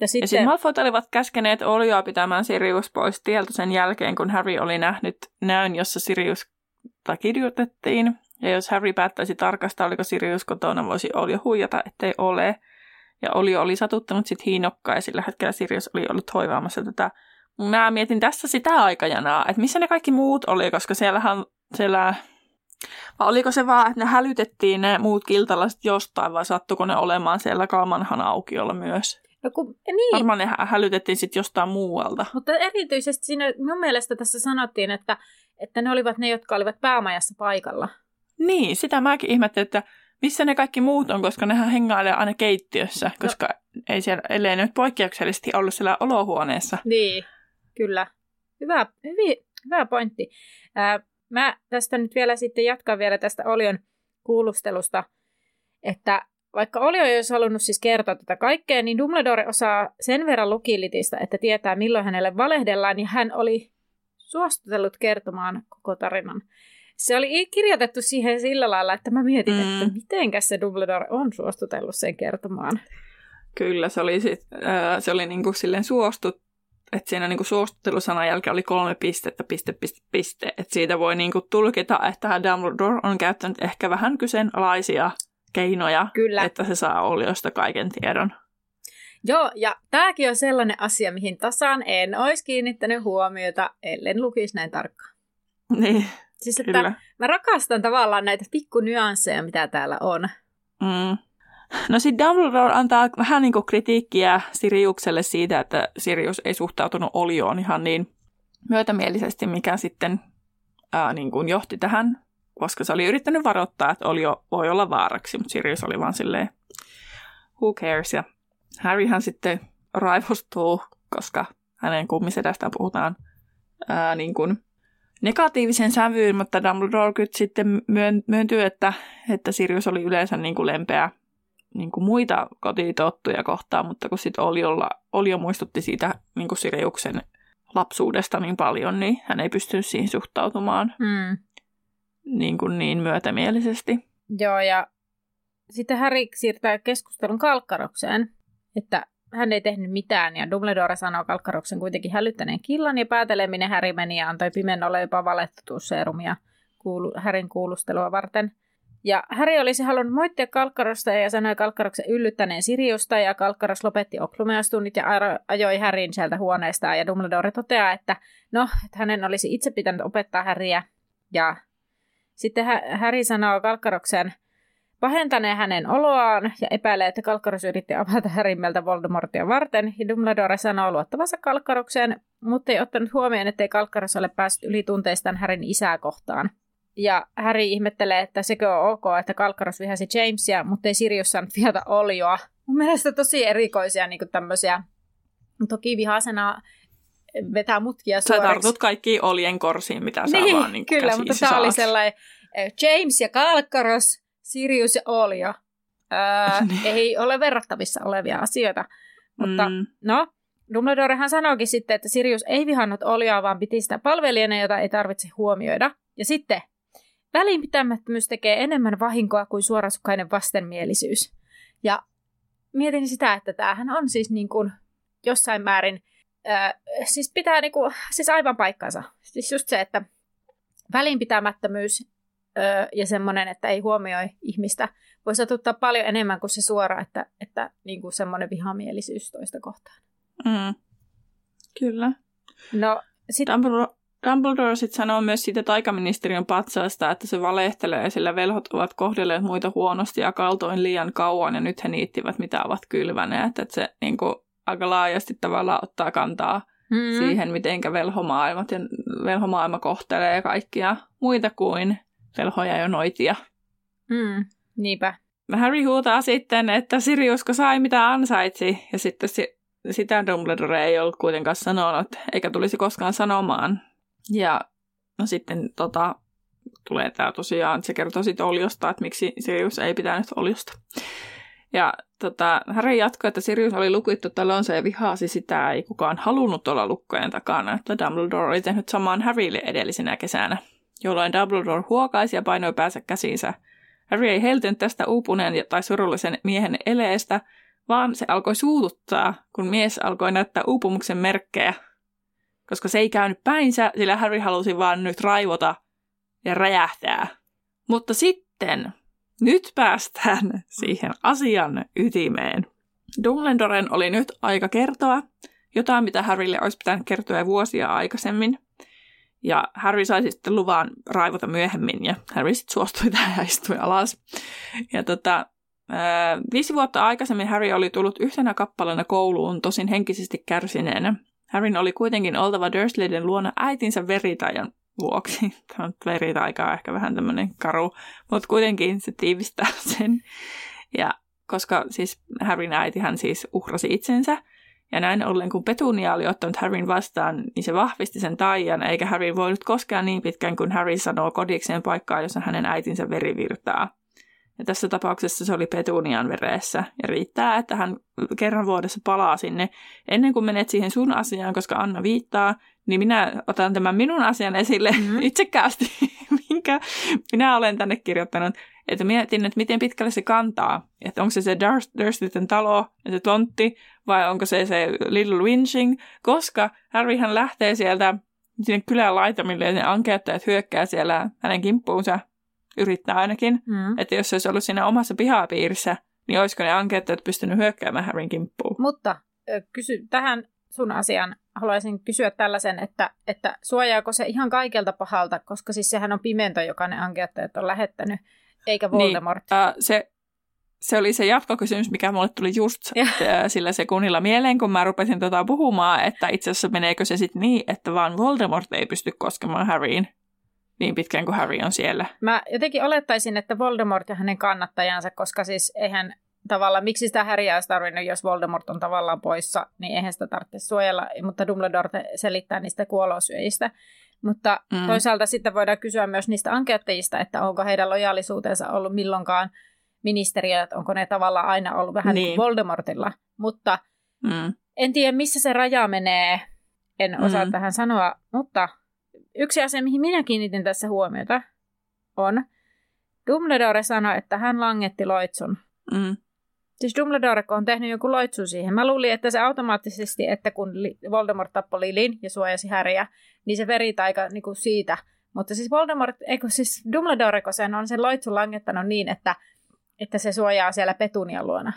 Ja sitten, ja sitten Malfoyt olivat käskeneet Olioa pitämään Sirius pois tieltä sen jälkeen, kun Harry oli nähnyt näyn, jossa Sirius kirjoitettiin. Ja jos Harry päättäisi tarkastaa, oliko Sirius kotona, voisi Olio huijata, ettei ole. Ja Olio oli satuttanut sitten hiinokkaa, ja sillä hetkellä Sirius oli ollut hoivaamassa tätä Mä mietin tässä sitä aikajanaa, että missä ne kaikki muut oli, koska siellähän, siellä, vai oliko se vaan, että ne hälytettiin ne muut kiltalaiset jostain, vai sattuko ne olemaan siellä Kalmanhan aukiolla myös? No kun, niin. Varmaan ne hälytettiin sitten jostain muualta. Mutta erityisesti siinä mun mielestä tässä sanottiin, että, että ne olivat ne, jotka olivat päämajassa paikalla. Niin, sitä mäkin ihmettelin, että missä ne kaikki muut on, koska nehän hengailee aina keittiössä, no. koska no. ei siellä, ellei nyt poikkeuksellisesti ollut siellä olohuoneessa. Niin. Kyllä. Hyvä, hyvin, hyvä pointti. Ää, mä tästä nyt vielä sitten jatkan vielä tästä Olion kuulustelusta, että vaikka Olio ei olisi halunnut siis kertoa tätä kaikkea, niin Dumbledore osaa sen verran lukilitistä, että tietää milloin hänelle valehdellaan, niin hän oli suostutellut kertomaan koko tarinan. Se oli kirjoitettu siihen sillä lailla, että mä mietin, mm. että mitenkäs se Dumbledore on suostutellut sen kertomaan. Kyllä, se oli, sit, äh, se oli niinku silleen suostut, että siinä niinku suostuttelusanan jälkeen oli kolme pistettä, piste, piste, piste. Että siitä voi niinku tulkita, että Dumbledore on käyttänyt ehkä vähän kyseenalaisia keinoja, Kyllä. että se saa Oliosta kaiken tiedon. Joo, ja tämäkin on sellainen asia, mihin tasaan en olisi kiinnittänyt huomiota, ellen lukisi näin tarkkaan. Niin, Siis että kyllä. mä rakastan tavallaan näitä pikkunyansseja, mitä täällä on. Mm. No sitten Dumbledore antaa vähän niin kuin kritiikkiä Siriukselle siitä, että Sirius ei suhtautunut Olioon ihan niin myötämielisesti, mikä sitten ää, niin kuin johti tähän, koska se oli yrittänyt varoittaa, että Olio voi olla vaaraksi, mutta Sirius oli vaan silleen, who cares, ja Harryhän sitten raivostuu, koska hänen kummisedästään puhutaan ää, niin kuin negatiivisen sävyyn, mutta Dumbledore kyllä sitten myöntyy, että, että Sirius oli yleensä niin kuin lempeä niin kuin muita kotitottuja kohtaan, mutta kun sitten Oliolla, Olio muistutti siitä niin kuin Siriuksen lapsuudesta niin paljon, niin hän ei pystynyt siihen suhtautumaan mm. Niin, kuin niin myötämielisesti. Joo, ja sitten Harry siirtää keskustelun kalkkarokseen, että hän ei tehnyt mitään, ja Dumbledore sanoo Kalkkaroksen kuitenkin hälyttäneen killan, ja pääteleminen Häri meni ja antoi pimennolle jopa valettutusseerumia kuulu, Härin kuulustelua varten. Ja Häri olisi halunnut moittia Kalkkarosta ja sanoi Kalkkaroksen yllyttäneen Siriusta, ja Kalkkaros lopetti oklumeastunnit ja ajoi Härin sieltä huoneestaan, ja Dumbledore toteaa, että no, että hänen olisi itse pitänyt opettaa Häriä, ja sitten Häri sanoo Kalkkaroksen pahentaneen hänen oloaan ja epäilee, että Kalkkaros yritti avata Härimmeltä Voldemortia varten, ja Dumbledore sanoo luottavansa Kalkkarokseen, mutta ei ottanut huomioon, ettei Kalkkaros ole päässyt yli tunteistaan Härin isää kohtaan. Ja Harry ihmettelee, että sekö on ok, että Kalkkaros vihasi Jamesia, mutta ei Sirius saanut vihata Olioa. Mun mielestä tosi erikoisia niin tämmöisiä, toki vihasena vetää mutkia suoriksi. Sä tartut kaikki oljen korsiin, mitä saa niin, vaan niin Kyllä, mutta tämä oli sellainen eh, James ja Kalkkaros, Sirius ja Olio. Öö, [LAUGHS] niin. ei ole verrattavissa olevia asioita. Mutta mm. no, Dumbledorehan sanoikin sitten, että Sirius ei vihannut Olioa, vaan piti sitä palvelijana, jota ei tarvitse huomioida. Ja sitten Välinpitämättömyys tekee enemmän vahinkoa kuin suorasukainen vastenmielisyys. Ja mietin sitä, että tämähän on siis niin kuin jossain määrin, ää, siis pitää niin kuin, siis aivan paikkansa. Siis just se, että välinpitämättömyys ää, ja semmoinen, että ei huomioi ihmistä, voi satuttaa paljon enemmän kuin se suora, että, että niin kuin semmoinen vihamielisyys toista kohtaan. Mm. Kyllä. No, sit... Dumbledore, Dumbledore sitten sanoo myös siitä taikaministeriön patsaasta, että se valehtelee, sillä velhot ovat kohdelleet muita huonosti ja kaltoin liian kauan, ja nyt he niittivät, mitä ovat kylväneet. Että se niin kuin, aika laajasti tavallaan ottaa kantaa mm-hmm. siihen, miten velhomaailmat ja velhomaailma kohtelee kaikkia muita kuin velhoja ja noitia. Mm, niinpä. Harry huutaa sitten, että Siriusko sai mitä ansaitsi, ja sitten si- sitä Dumbledore ei ollut kuitenkaan sanonut, eikä tulisi koskaan sanomaan. Ja no sitten tota, tulee tämä tosiaan, se kertoo sitten Oljosta, että miksi Sirius ei pitänyt Oljosta. Ja tota, Harry jatkoi, että Sirius oli lukittu talonsa ja vihasi sitä, ei kukaan halunnut olla lukkojen takana, että Dumbledore oli tehnyt samaan Harrylle edellisenä kesänä, jolloin Dumbledore huokaisi ja painoi päänsä käsiinsä. Harry ei heltynyt tästä uupuneen tai surullisen miehen eleestä, vaan se alkoi suututtaa, kun mies alkoi näyttää uupumuksen merkkejä koska se ei käynyt päinsä, sillä Harry halusi vaan nyt raivota ja räjähtää. Mutta sitten, nyt päästään siihen asian ytimeen. Dumbledoren oli nyt aika kertoa jotain, mitä Harrylle olisi pitänyt kertoa vuosia aikaisemmin. Ja Harry sai sitten luvan raivota myöhemmin, ja Harry sitten suostui [LAUGHS] tähän ja istui alas. Ja tota, viisi vuotta aikaisemmin Harry oli tullut yhtenä kappaleena kouluun, tosin henkisesti kärsineenä. Harryn oli kuitenkin oltava Dursleyden luona äitinsä veritajan vuoksi. [LAUGHS] Tämä on veritaika on ehkä vähän tämmöinen karu, mutta kuitenkin se tiivistää [LAUGHS] sen. Ja koska siis Harryn äitihän siis uhrasi itsensä, ja näin ollen kun Petunia oli ottanut Harryn vastaan, niin se vahvisti sen taian, eikä Harry voinut koskea niin pitkään kuin Harry sanoo kodikseen paikkaa, jossa hänen äitinsä veri virtaa. Ja tässä tapauksessa se oli Petunian veressä. Ja riittää, että hän kerran vuodessa palaa sinne. Ennen kuin menet siihen sun asiaan, koska Anna viittaa, niin minä otan tämän minun asian esille mm-hmm. [LAUGHS] itsekkäästi, minkä minä olen tänne kirjoittanut. Että mietin, että miten pitkälle se kantaa. Että onko se se Dursleyten talo ja se tontti, vai onko se se Little Winching, koska Harryhän lähtee sieltä sinne kylän laitamille ja ne ankeuttajat hyökkää siellä hänen kimppuunsa Yrittää ainakin. Mm. Että jos se olisi ollut siinä omassa pihapiirissä, niin olisiko ne ankeettajat pystynyt hyökkäämään Harryn kimppuun. Mutta kysy, tähän sun asian haluaisin kysyä tällaisen, että, että suojaako se ihan kaikelta pahalta, koska siis sehän on pimento, joka ne ankeettajat on lähettänyt, eikä niin, Voldemort. Niin, äh, se, se oli se jatkokysymys, mikä mulle tuli just [LAUGHS] sillä sekunnilla mieleen, kun mä rupesin tota puhumaan, että itse asiassa meneekö se sitten niin, että vaan Voldemort ei pysty koskemaan Harryin niin pitkään kuin Harry on siellä. Mä jotenkin olettaisin, että Voldemort ja hänen kannattajansa, koska siis eihän tavallaan, miksi sitä Harryä olisi tarvinnut, jos Voldemort on tavallaan poissa, niin eihän sitä tarvitse suojella, mutta Dumbledore selittää niistä kuolosyöjistä. Mutta mm. toisaalta sitten voidaan kysyä myös niistä ankeuttajista, että onko heidän lojaalisuutensa ollut milloinkaan ministeriö, että onko ne tavallaan aina ollut vähän niin. niin kuin Voldemortilla. Mutta mm. en tiedä, missä se raja menee, en osaa mm. tähän sanoa, mutta Yksi asia, mihin minä kiinnitin tässä huomiota, on Dumbledore sanoi, että hän langetti loitsun. Mm. Siis Dumbledore on tehnyt joku loitsu siihen. Mä luulin, että se automaattisesti, että kun Voldemort tappoi Lilin ja suojasi Häriä, niin se veritaika niin kuin siitä. Mutta siis Voldemort, eikö siis Dumbledore, sen on sen loitsun langettanut niin, että, että se suojaa siellä Petunian luona.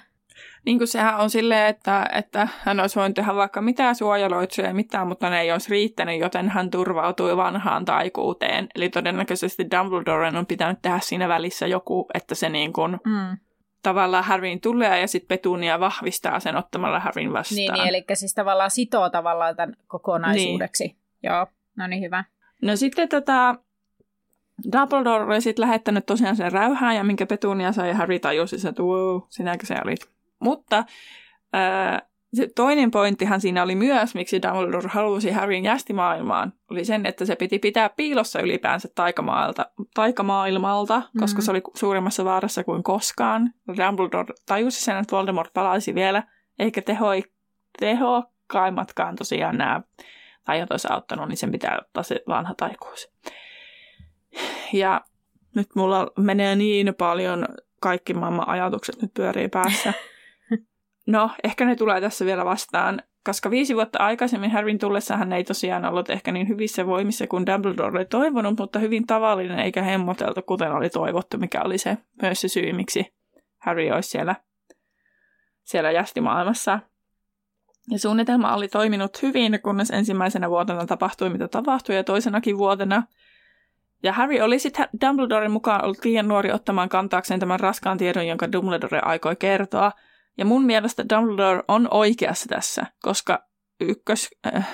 Niin kuin sehän on silleen, että, että hän olisi voinut tehdä vaikka mitään suojaloitsuja ja mitään, mutta ne ei olisi riittänyt, joten hän turvautui vanhaan taikuuteen. Eli todennäköisesti Dumbledore on pitänyt tehdä siinä välissä joku, että se niin kuin mm. Tavallaan Harryin tulee ja sitten Petunia vahvistaa sen ottamalla Harryn vastaan. Niin, niin, eli siis tavallaan sitoo tavallaan tämän kokonaisuudeksi. Niin. Joo, no niin hyvä. No sitten tota, Dumbledore oli sitten lähettänyt tosiaan sen räyhään, ja minkä Petunia sai, ja Harry tajusi, että wow, sinäkö se olit. Mutta ää, se toinen pointtihan siinä oli myös, miksi Dumbledore halusi Harryn jästimaailmaan, oli sen, että se piti pitää piilossa ylipäänsä taikamaailta, taikamaailmalta, mm-hmm. koska se oli suuremmassa vaarassa kuin koskaan. Dumbledore tajusi sen, että Voldemort palaisi vielä, eikä tehoi, tehokkaimmatkaan tosiaan nämä tajat olisi auttanut, niin sen pitää ottaa se vanha taikuus. Ja nyt mulla menee niin paljon kaikki maailman ajatukset nyt pyörii päässä. [LAUGHS] No, ehkä ne tulee tässä vielä vastaan, koska viisi vuotta aikaisemmin Harryn tullessa hän ei tosiaan ollut ehkä niin hyvissä voimissa kuin Dumbledore oli toivonut, mutta hyvin tavallinen eikä hemmoteltu, kuten oli toivottu, mikä oli se myös se syy, miksi Harry olisi siellä, siellä jästimaailmassa. Ja suunnitelma oli toiminut hyvin, kunnes ensimmäisenä vuotena tapahtui, mitä tapahtui, ja toisenakin vuotena. Ja Harry oli sitten Dumbledoren mukaan ollut liian nuori ottamaan kantaakseen tämän raskaan tiedon, jonka Dumbledore aikoi kertoa – ja mun mielestä Dumbledore on oikeassa tässä, koska ykkös, äh,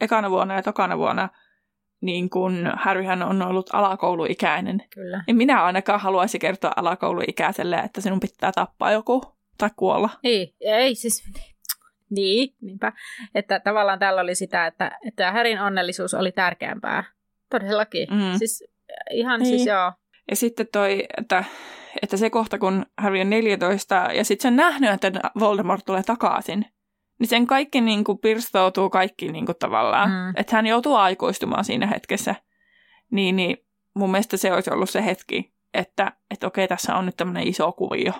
ekana vuonna ja tokana vuonna niin kun Harryhän on ollut alakouluikäinen. Kyllä. Niin minä ainakaan haluaisi kertoa alakouluikäiselle, että sinun pitää tappaa joku tai kuolla. Ei, ei siis... Niin, niinpä. Että tavallaan tällä oli sitä, että, että Härin onnellisuus oli tärkeämpää. Todellakin. Mm. Siis ihan niin. siis joo. Ja sitten toi, että että se kohta, kun Harry on 14 ja sitten se on nähnyt, että Voldemort tulee takaisin, niin sen kaikki niin kuin pirstoutuu kaikki niin kuin tavallaan. Mm. Että hän joutuu aikuistumaan siinä hetkessä. Niin, niin mun mielestä se olisi ollut se hetki, että, että okei, tässä on nyt tämmöinen iso kuvio.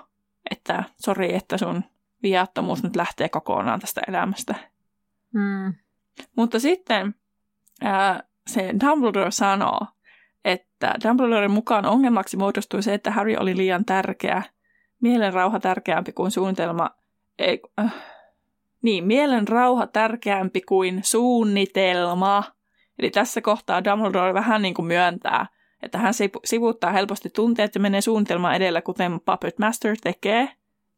Että sori, että sun viattomuus nyt lähtee kokonaan tästä elämästä. Mm. Mutta sitten ää, se Dumbledore sanoo, että Dumbledoren mukaan ongelmaksi muodostui se, että Harry oli liian tärkeä, mielenrauha tärkeämpi kuin suunnitelma, ei, äh, niin, mielenrauha tärkeämpi kuin suunnitelma. Eli tässä kohtaa Dumbledore vähän niin kuin myöntää, että hän sivuuttaa helposti tunteet ja menee suunnitelma edellä, kuten Puppet Master tekee.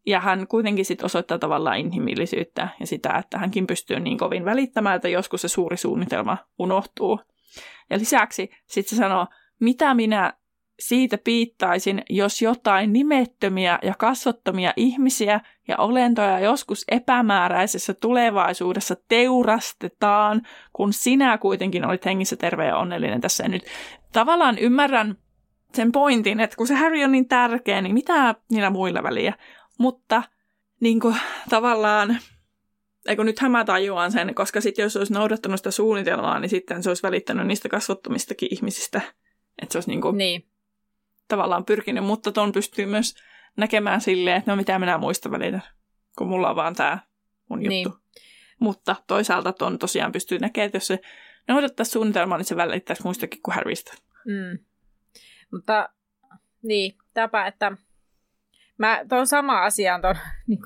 Ja hän kuitenkin sitten osoittaa tavallaan inhimillisyyttä ja sitä, että hänkin pystyy niin kovin välittämään, että joskus se suuri suunnitelma unohtuu. Ja lisäksi sitten se sanoo, mitä minä siitä piittaisin, jos jotain nimettömiä ja kasvottomia ihmisiä ja olentoja joskus epämääräisessä tulevaisuudessa teurastetaan, kun sinä kuitenkin olit hengissä terve ja onnellinen tässä ja nyt. Tavallaan ymmärrän sen pointin, että kun se Harry on niin tärkeä, niin mitä niillä muilla väliä. Mutta niin kuin, tavallaan eikö nythän mä tajuan sen, koska sitten jos olisi noudattanut sitä suunnitelmaa, niin sitten se olisi välittänyt niistä kasvottomistakin ihmisistä. Että se olisi niinku niin. tavallaan pyrkinyt, mutta ton pystyy myös näkemään silleen, että no mitä minä muista välitä, kun mulla on vaan tämä mun juttu. Niin. Mutta toisaalta ton tosiaan pystyy näkemään, että jos se noudattaa suunnitelmaa, niin se välittäisi muistakin kuin Harrystä. Mm. Mutta niin, tapa, että mä tuon sama asian ton, [LAUGHS] niin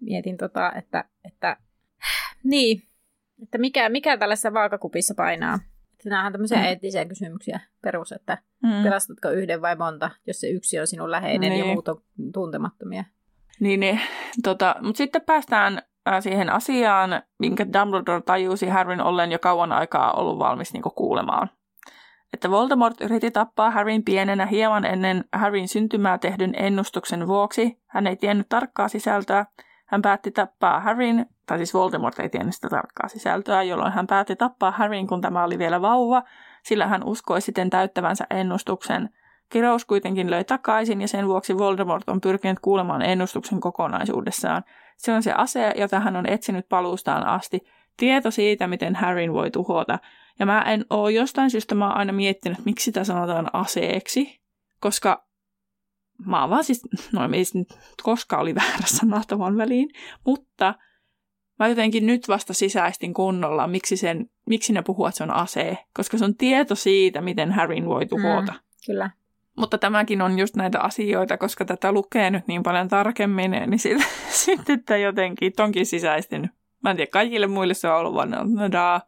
mietin, tota, että, että niin, että mikä, mikä tällaisessa vaakakupissa painaa. Nämä on tämmöisiä mm. eettisiä kysymyksiä perus, että mm. pelastatko yhden vai monta, jos se yksi on sinun läheinen niin. ja muut on tuntemattomia. Niin, niin. Tota, mutta sitten päästään äh, siihen asiaan, minkä Dumbledore tajusi Harryn ollen jo kauan aikaa ollut valmis niin kuulemaan. Että Voldemort yritti tappaa Harryn pienenä hieman ennen Harryn syntymää tehdyn ennustuksen vuoksi. Hän ei tiennyt tarkkaa sisältöä. Hän päätti tappaa Harryn tai siis Voldemort ei tiennyt sitä tarkkaa sisältöä, jolloin hän päätti tappaa Harryn, kun tämä oli vielä vauva, sillä hän uskoi sitten täyttävänsä ennustuksen. Kirous kuitenkin löi takaisin ja sen vuoksi Voldemort on pyrkinyt kuulemaan ennustuksen kokonaisuudessaan. Se on se ase, jota hän on etsinyt paluustaan asti. Tieto siitä, miten Harryn voi tuhota. Ja mä en oo jostain syystä mä oon aina miettinyt, miksi sitä sanotaan aseeksi, koska mä oon vaan siis, [LAUGHS] no ei nyt koskaan oli väärässä nahtavan väliin, mutta mä jotenkin nyt vasta sisäistin kunnolla, miksi, sen, miksi ne puhuu, että se on ase, koska se on tieto siitä, miten Harryn voi tuhota. Mm, kyllä. Mutta tämäkin on just näitä asioita, koska tätä lukee nyt niin paljon tarkemmin, niin [LAUGHS] sitten sit, että jotenkin tonkin sisäistin. Mä en tiedä, kaikille muille se on ollut vaan, no daa,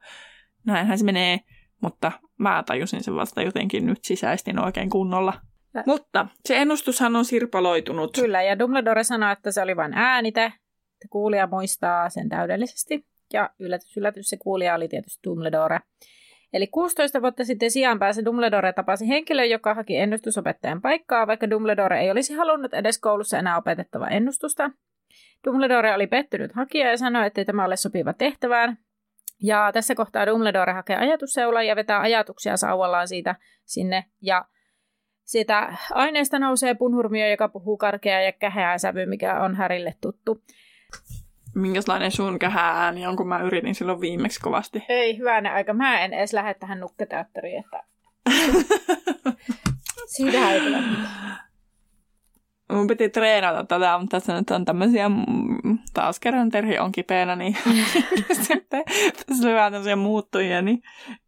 näinhän se menee, mutta mä tajusin sen vasta jotenkin nyt sisäistin oikein kunnolla. Ja. Mutta se ennustushan on sirpaloitunut. Kyllä, ja Dumbledore sanoi, että se oli vain äänite, että kuulija muistaa sen täydellisesti. Ja yllätys, yllätys, se kuulija oli tietysti Dumbledore. Eli 16 vuotta sitten sijaan pääsi Dumbledore tapasi henkilön, joka haki ennustusopettajan paikkaa, vaikka Dumbledore ei olisi halunnut edes koulussa enää opetettava ennustusta. Dumbledore oli pettynyt hakija ja sanoi, että tämä ole sopiva tehtävään. Ja tässä kohtaa Dumbledore hakee ajatusseulaa ja vetää ajatuksia sauvallaan siitä sinne. Ja siitä aineesta nousee punhurmio, joka puhuu karkeaa ja käheää sävy, mikä on Härille tuttu. Minkälainen sun kähääni on, kun mä yritin silloin viimeksi kovasti? Ei, hyvänä aika. Mä en edes lähde tähän nukketeatteriin, että... [LAUGHS] Siitä ei Mun piti treenata tätä, mutta tässä nyt on tämmöisiä, mm, taas kerran Terhi on kipeänä, niin [LAUGHS] sitten vähän tämmöisiä muuttujia, niin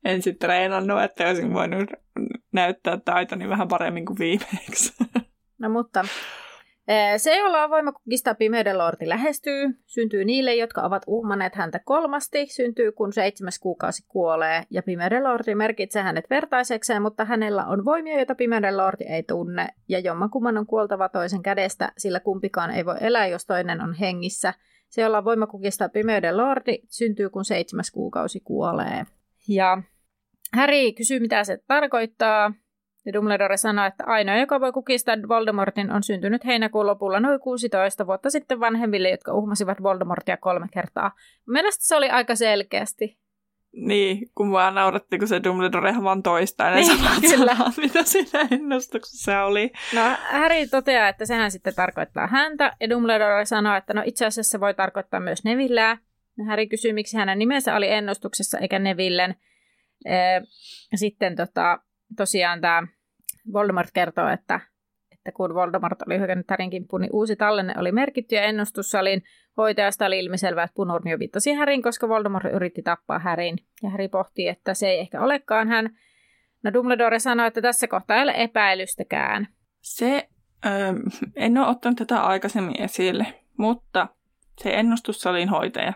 en sitten treenannut, että olisin voinut näyttää taitoni vähän paremmin kuin viimeksi. No mutta se, jolla on voima kukistaa pimeyden lordi lähestyy, syntyy niille, jotka ovat uhmaneet häntä kolmasti, syntyy kun seitsemäs kuukausi kuolee, ja pimeyden lordi merkitsee hänet vertaisekseen, mutta hänellä on voimia, joita pimeyden lordi ei tunne, ja jommankumman on kuoltava toisen kädestä, sillä kumpikaan ei voi elää, jos toinen on hengissä. Se, jolla on voima kukistaa pimeyden lordi, syntyy kun seitsemäs kuukausi kuolee. Ja Harry kysyy, mitä se tarkoittaa, ja Dumbledore sanoi, että ainoa, joka voi kukistaa Voldemortin, on syntynyt heinäkuun lopulla noin 16 vuotta sitten vanhemmille, jotka uhmasivat Voldemortia kolme kertaa. Mielestäni se oli aika selkeästi. Niin, kun mua nauratti, kun se Dumbledore vaan toistaa ne niin, samat kyllä. sanat, mitä siinä ennustuksessa oli. No, Harry toteaa, että sehän sitten tarkoittaa häntä, ja Dumbledore sanoo, että no itse asiassa se voi tarkoittaa myös Nevilleä. Harry kysyy, miksi hänen nimensä oli ennustuksessa eikä Nevillen. Sitten tota, tosiaan tämä Voldemort kertoo, että, että kun Voldemort oli hyökännyt Härin kimppuun, niin uusi tallenne oli merkitty ja ennustussalin hoitajasta oli ilmiselvää, että Punurmio viittasi Härin, koska Voldemort yritti tappaa Härin. Ja Häri pohti, että se ei ehkä olekaan hän. No Dumbledore sanoi, että tässä kohtaa ei ole epäilystäkään. Se, öö, en ole ottanut tätä aikaisemmin esille, mutta se ennustussalin hoitaja,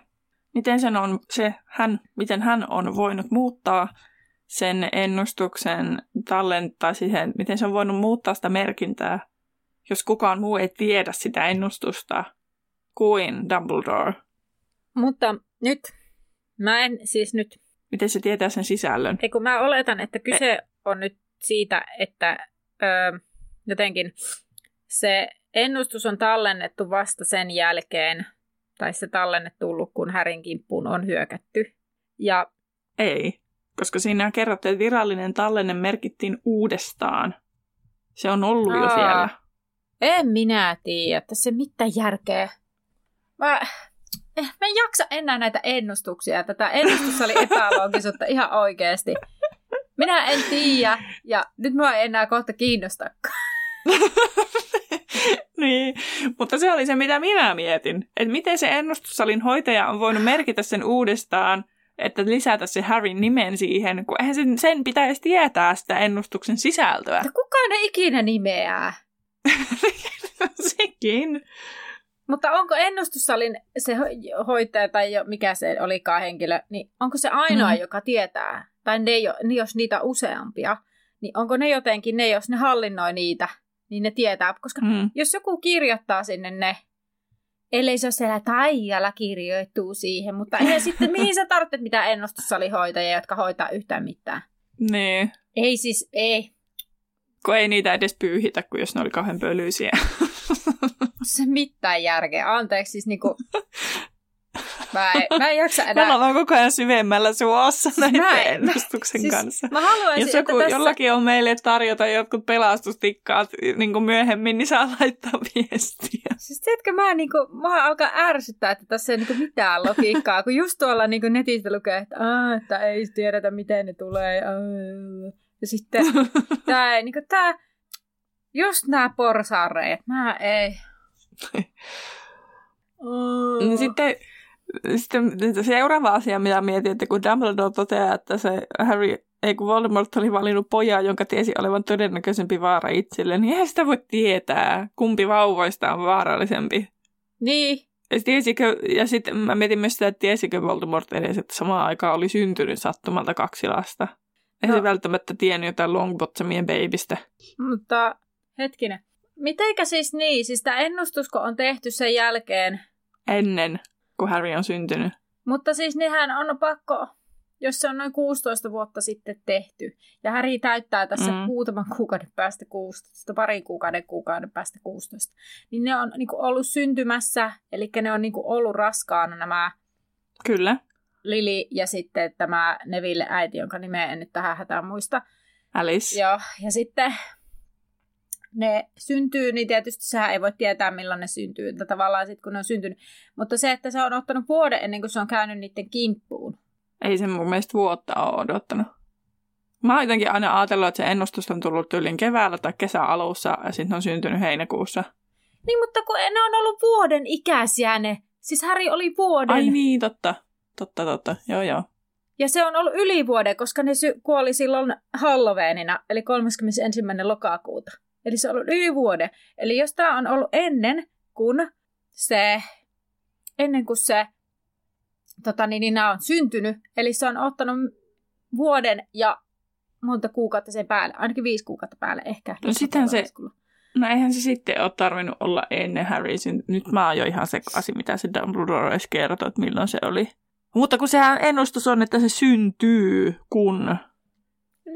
miten, sen on, se, hän, miten hän on voinut muuttaa sen ennustuksen tallentaa siihen, miten se on voinut muuttaa sitä merkintää, jos kukaan muu ei tiedä sitä ennustusta kuin Dumbledore. Mutta nyt, mä en siis nyt... Miten se tietää sen sisällön? Ei kun mä oletan, että kyse on nyt siitä, että öö, jotenkin se ennustus on tallennettu vasta sen jälkeen, tai se tallenne tullut, kun Härin kimppuun on hyökätty. Ja ei koska siinä kerrottiin, että virallinen tallenne merkittiin uudestaan. Se on ollut Aa, jo siellä. En minä tiedä, että se mitään järkeä. Mä, eh, mä en jaksa enää näitä ennustuksia. Tätä ennustus oli epäloogisuutta [LAUGHS] ihan oikeasti. Minä en tiedä, ja nyt mä en enää kohta kiinnostakaan. [LAUGHS] niin, mutta se oli se, mitä minä mietin. Että miten se ennustussalin hoitaja on voinut merkitä sen uudestaan – että lisätä se Harryn nimen siihen, kun eihän sen, sen pitäisi tietää sitä ennustuksen sisältöä. Mutta kukaan ei ikinä nimeää. [LAUGHS] Sekin. Mutta onko ennustussalin se hoitaja tai mikä se olikaan henkilö, niin onko se ainoa, mm. joka tietää? Tai ne, jos niitä on useampia, niin onko ne jotenkin, ne jos ne hallinnoi niitä, niin ne tietää. Koska mm. jos joku kirjoittaa sinne ne, ellei se ole siellä taijalla kirjoittuu siihen, mutta eihän [LAUGHS] sitten, mihin sä tarvitset mitään ennustussalihoitajia, jotka hoitaa yhtään mitään. Niin. Ei siis, ei. Kun ei niitä edes pyyhitä, kun jos ne oli kauhean pölyisiä. se mitään järkeä. Anteeksi, siis niinku... [LAUGHS] Mä en, mä en jaksa enää. Me ollaan koko ajan syvemmällä suossa näiden mä en, ennustuksen siis kanssa. Mä haluaisin, Jos joku, tässä... jollakin on meille tarjota jotkut pelastustikkaat niin kuin myöhemmin, niin saa laittaa viestiä. Siis tiedätkö, mä, niin kuin, mä alkaa ärsyttää, että tässä ei niin kuin mitään logiikkaa, kun just tuolla niin kuin netistä lukee, että, Aa, että ei tiedetä, miten ne tulee. Ja sitten [LAUGHS] tämä, niin kuin, tämä Just nämä porsareet. Mä ei. mm. Sitten, sitten seuraava asia, mitä mietin, että kun Dumbledore toteaa, että se Harry, ei kun Voldemort oli valinnut pojaa, jonka tiesi olevan todennäköisempi vaara itselle, niin eihän sitä voi tietää, kumpi vauvoista on vaarallisempi. Niin. Ja, tiesikö, ja sitten mä mietin myös sitä, että tiesikö Voldemort edes, että samaan aikaan oli syntynyt sattumalta kaksi lasta. Ei no. se välttämättä tiennyt jotain Longbottomien babystä. Mutta hetkinen. Mitenkä siis niin? Siis tämä ennustusko on tehty sen jälkeen? Ennen, kun Harry on syntynyt. Mutta siis nehän on pakko, jos se on noin 16 vuotta sitten tehty, ja Harry täyttää tässä mm. muutaman kuukauden päästä 16, pari kuukauden kuukauden päästä 16, niin ne on niin kuin, ollut syntymässä, eli ne on niin kuin, ollut raskaana nämä Kyllä. Lili ja sitten tämä Neville äiti, jonka nimeä en nyt tähän hätään muista. Alice. Joo, ja sitten ne syntyy, niin tietysti sehän ei voi tietää, milloin ne syntyy, että tavallaan sitten kun ne on syntynyt. Mutta se, että se on ottanut vuoden ennen kuin se on käynyt niiden kimppuun. Ei se mun mielestä vuotta ole odottanut. Mä oon jotenkin aina ajatellut, että se ennustus on tullut tyylin keväällä tai kesäalussa ja sitten on syntynyt heinäkuussa. Niin, mutta kun ne on ollut vuoden ikäisiä ne. Siis Häri oli vuoden. Ai niin, totta. Totta, totta. Joo, joo. Ja se on ollut yli vuoden, koska ne sy- kuoli silloin Halloweenina, eli 31. lokakuuta. Eli se on ollut yli vuoden. Eli jos tämä on ollut ennen kuin se, ennen kuin se, tota niin, niin nämä on syntynyt, eli se on ottanut vuoden ja monta kuukautta sen päälle, ainakin viisi kuukautta päälle ehkä. No sitten se, no eihän se sitten ole tarvinnut olla ennen Harry. Nyt mä oon jo ihan sekaisin, mitä se Dumbledore edes kertoi, että milloin se oli. Mutta kun sehän ennustus on, että se syntyy, kun niin.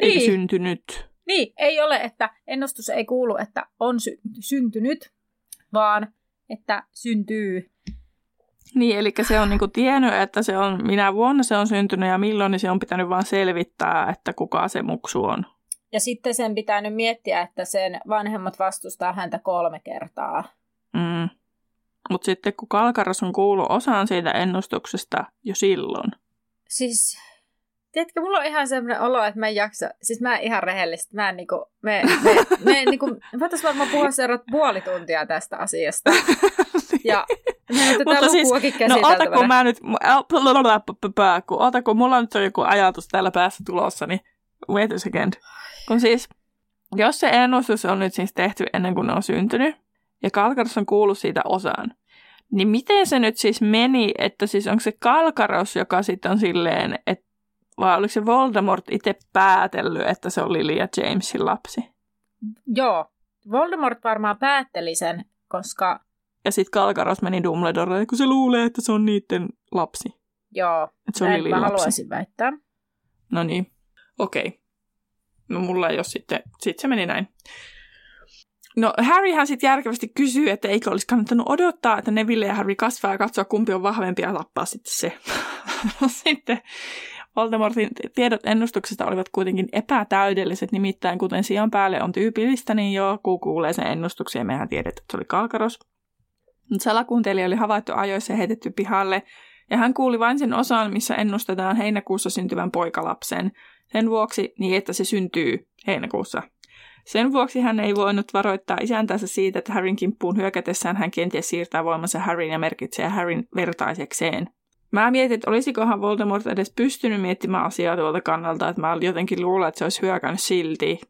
ei syntynyt. Niin, ei ole, että ennustus ei kuulu, että on sy- syntynyt, vaan että syntyy. Niin, eli se on niinku tiennyt, että se on, minä vuonna se on syntynyt ja milloin, niin se on pitänyt vain selvittää, että kuka se muksu on. Ja sitten sen pitää nyt miettiä, että sen vanhemmat vastustaa häntä kolme kertaa. Mm. Mutta sitten kun Kalkaras on kuullut osaan siitä ennustuksesta jo silloin. Siis, tiedätkö, mulla on ihan semmoinen olo, että mä en jaksa, siis mä en ihan rehellisesti, mä en niinku, me, me, me [LAUGHS] niinku, voitaisiin varmaan puhua seuraavat puoli tuntia tästä asiasta. [LAUGHS] Ja Mutta siis, no ota kun mä nyt, kun ota kun mulla nyt on joku ajatus täällä päässä tulossa, niin wait a second. Kun siis, jos se ennustus on nyt siis tehty ennen kuin ne on syntynyt, ja Kalkaros on kuullut siitä osaan. Niin miten se nyt siis meni, että siis onko se Kalkaros, joka sitten on silleen, että vai oliko se Voldemort itse päätellyt, että se oli Lily ja Jamesin lapsi? Joo, Voldemort varmaan päätteli sen, koska... Ja sitten Kalkaros meni Dumbledorelle, kun se luulee, että se on niiden lapsi. Joo, että se on Lily mä lapsi. haluaisin väittää. No niin, okei. Okay. No mulla ei ole sitten, sitten se meni näin. No Harryhän sitten järkevästi kysyy, että eikö olisi kannattanut odottaa, että Neville ja Harry kasvaa ja katsoa kumpi on vahvempi ja tappaa sitten se. [LAUGHS] sitten Voldemortin tiedot ennustuksesta olivat kuitenkin epätäydelliset, nimittäin kuten sijan päälle on tyypillistä, niin jo kun kuulee sen ennustuksen ja mehän tiedetään, että se oli Kalkaros. Mutta salakuuntelija oli havaittu ajoissa ja heitetty pihalle, ja hän kuuli vain sen osan, missä ennustetaan heinäkuussa syntyvän poikalapsen. Sen vuoksi niin, että se syntyy heinäkuussa. Sen vuoksi hän ei voinut varoittaa isäntänsä siitä, että Harryn kimppuun hyökätessään hän kenties siirtää voimansa Harryn ja merkitsee Harryn vertaisekseen. Mä mietin, että olisikohan Voldemort edes pystynyt miettimään asiaa tuolta kannalta, että mä jotenkin luulen, että se olisi hyökännyt silti,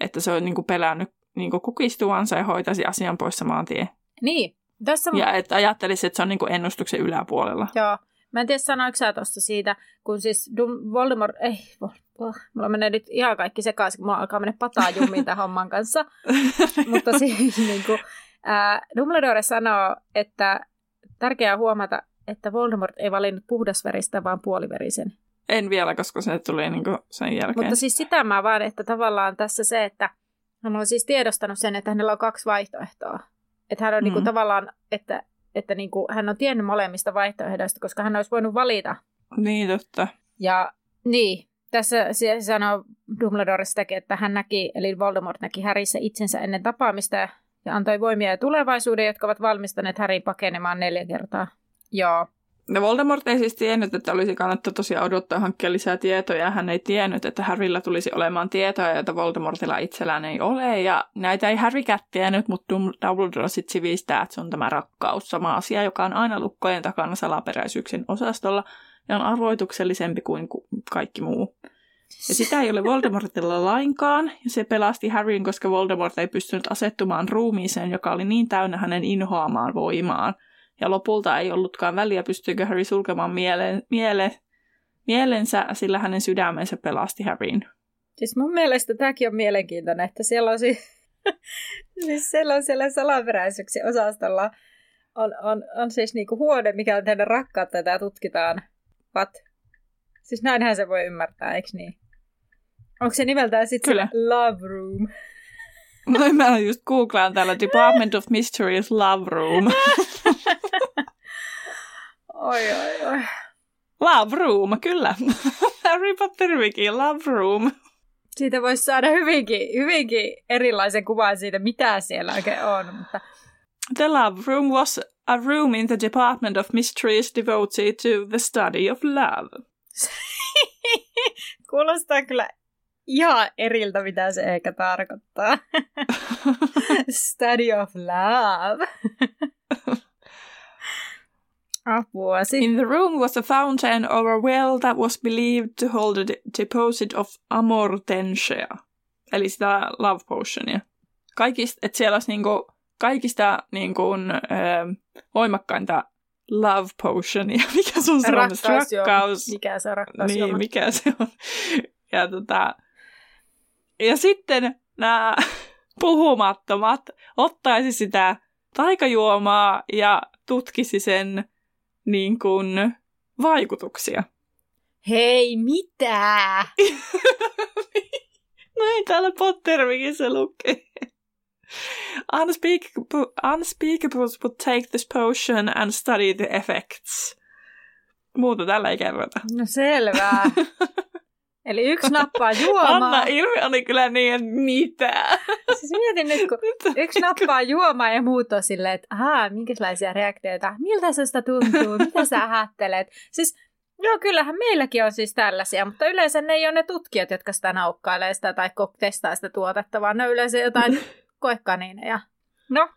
että se on niinku pelännyt niinku kukistuvansa ja hoitaisi asian pois samaan tien. Niin. Tässä... Ja että ajattelisi, että se on niinku ennustuksen yläpuolella. Joo. Mä en tiedä, sanoiko sä tuossa siitä, kun siis Voldemort, ei, oh, mulla menee nyt ihan kaikki sekaisin, kun mulla alkaa mennä pataa jummiin tämän homman kanssa. [LAUGHS] Mutta siis niin kuin, ää, Dumbledore sanoo, että tärkeää huomata, että Voldemort ei valinnut puhdasveristä, vaan puoliverisen. En vielä, koska se tuli niin sen jälkeen. Mutta siis sitä mä vaan, että tavallaan tässä se, että hän on siis tiedostanut sen, että hänellä on kaksi vaihtoehtoa. Että hän on mm. niin kuin, tavallaan, että, että niin kuin, hän on tiennyt molemmista vaihtoehdoista, koska hän olisi voinut valita. Niin, totta. Ja niin, tässä se sanoo Dumbledore sitäkin, että hän näki, eli Voldemort näki Härissä itsensä ennen tapaamista ja antoi voimia ja tulevaisuuden, jotka ovat valmistaneet Härin pakenemaan neljä kertaa. Joo. No Voldemort ei siis tiennyt, että olisi kannattaa tosiaan odottaa hankkia lisää tietoja. Hän ei tiennyt, että Harryllä tulisi olemaan tietoja, joita Voldemortilla itsellään ei ole. Ja näitä ei Harrykään tiennyt, mutta Dumbledore sitten sivistää, että se on tämä rakkaus. Sama asia, joka on aina lukkojen takana salaperäisyyksin osastolla ja on arvoituksellisempi kuin kaikki muu. Ja sitä ei ole Voldemortilla lainkaan, ja se pelasti Harryn, koska Voldemort ei pystynyt asettumaan ruumiiseen, joka oli niin täynnä hänen inhoamaan voimaan – ja lopulta ei ollutkaan väliä, pystyykö Harry sulkemaan miele, miele, mielensä, sillä hänen sydämensä pelasti Harryn. Siis mun mielestä tämäkin on mielenkiintoinen, että siellä on, si- [LAUGHS] siis siellä, on siellä salaperäisyyksi osastolla on, on, on siis niinku huone, mikä on teidän rakkautta, ja tutkitaan. What? Siis näinhän se voi ymmärtää, eikö niin? Onko se nimeltään sitten Love Room? No mä just googlaan täällä Department of Mysteries Love Room. [LAUGHS] oi, oi, oi. Love Room, kyllä. [LAUGHS] Harry Potter Wiki, Love Room. Siitä voisi saada hyvinkin, hyvinkin erilaisen kuvan siitä, mitä siellä oikein on. Mutta... The Love Room was a room in the Department of Mysteries devoted to the study of love. [LAUGHS] Kuulostaa kyllä ihan eriltä, mitä se ehkä tarkoittaa. [LAUGHS] Study of love. Apua. In the room was a fountain or a well that was believed to hold a deposit of amortensia. Eli sitä love potionia. Kaikista, että siellä olisi niinku, kaikista niinku, ö, voimakkainta love potionia. [LAUGHS] Mikä se on rakkaus, rakkaus. Mikä se on rakkaus Niin, mikä se on. [LAUGHS] Ja tota, ja sitten nämä [LAUGHS] puhumattomat ottaisi sitä taikajuomaa ja tutkisi sen niin kuin, vaikutuksia. Hei, mitä? [LAUGHS] Näin täällä Pottervikissä lukee. Unspeakables, unspeakables would take this potion and study the effects. Muuta tällä ei kerrota. No selvä. [LAUGHS] Eli yksi nappaa [LAUGHS] juomaa. Anna ilmi oli kyllä niin, mitä? Siis mietin nyt, kun yksi nappaa juomaa ja muut on silleen, että ahaa, minkälaisia reaktioita, miltä se sitä tuntuu, mitä sä ajattelet. Siis joo, kyllähän meilläkin on siis tällaisia, mutta yleensä ne ei ole ne tutkijat, jotka sitä naukkailee sitä tai testaa sitä tuotetta, vaan ne on yleensä jotain [LAUGHS] koekaniineja. No,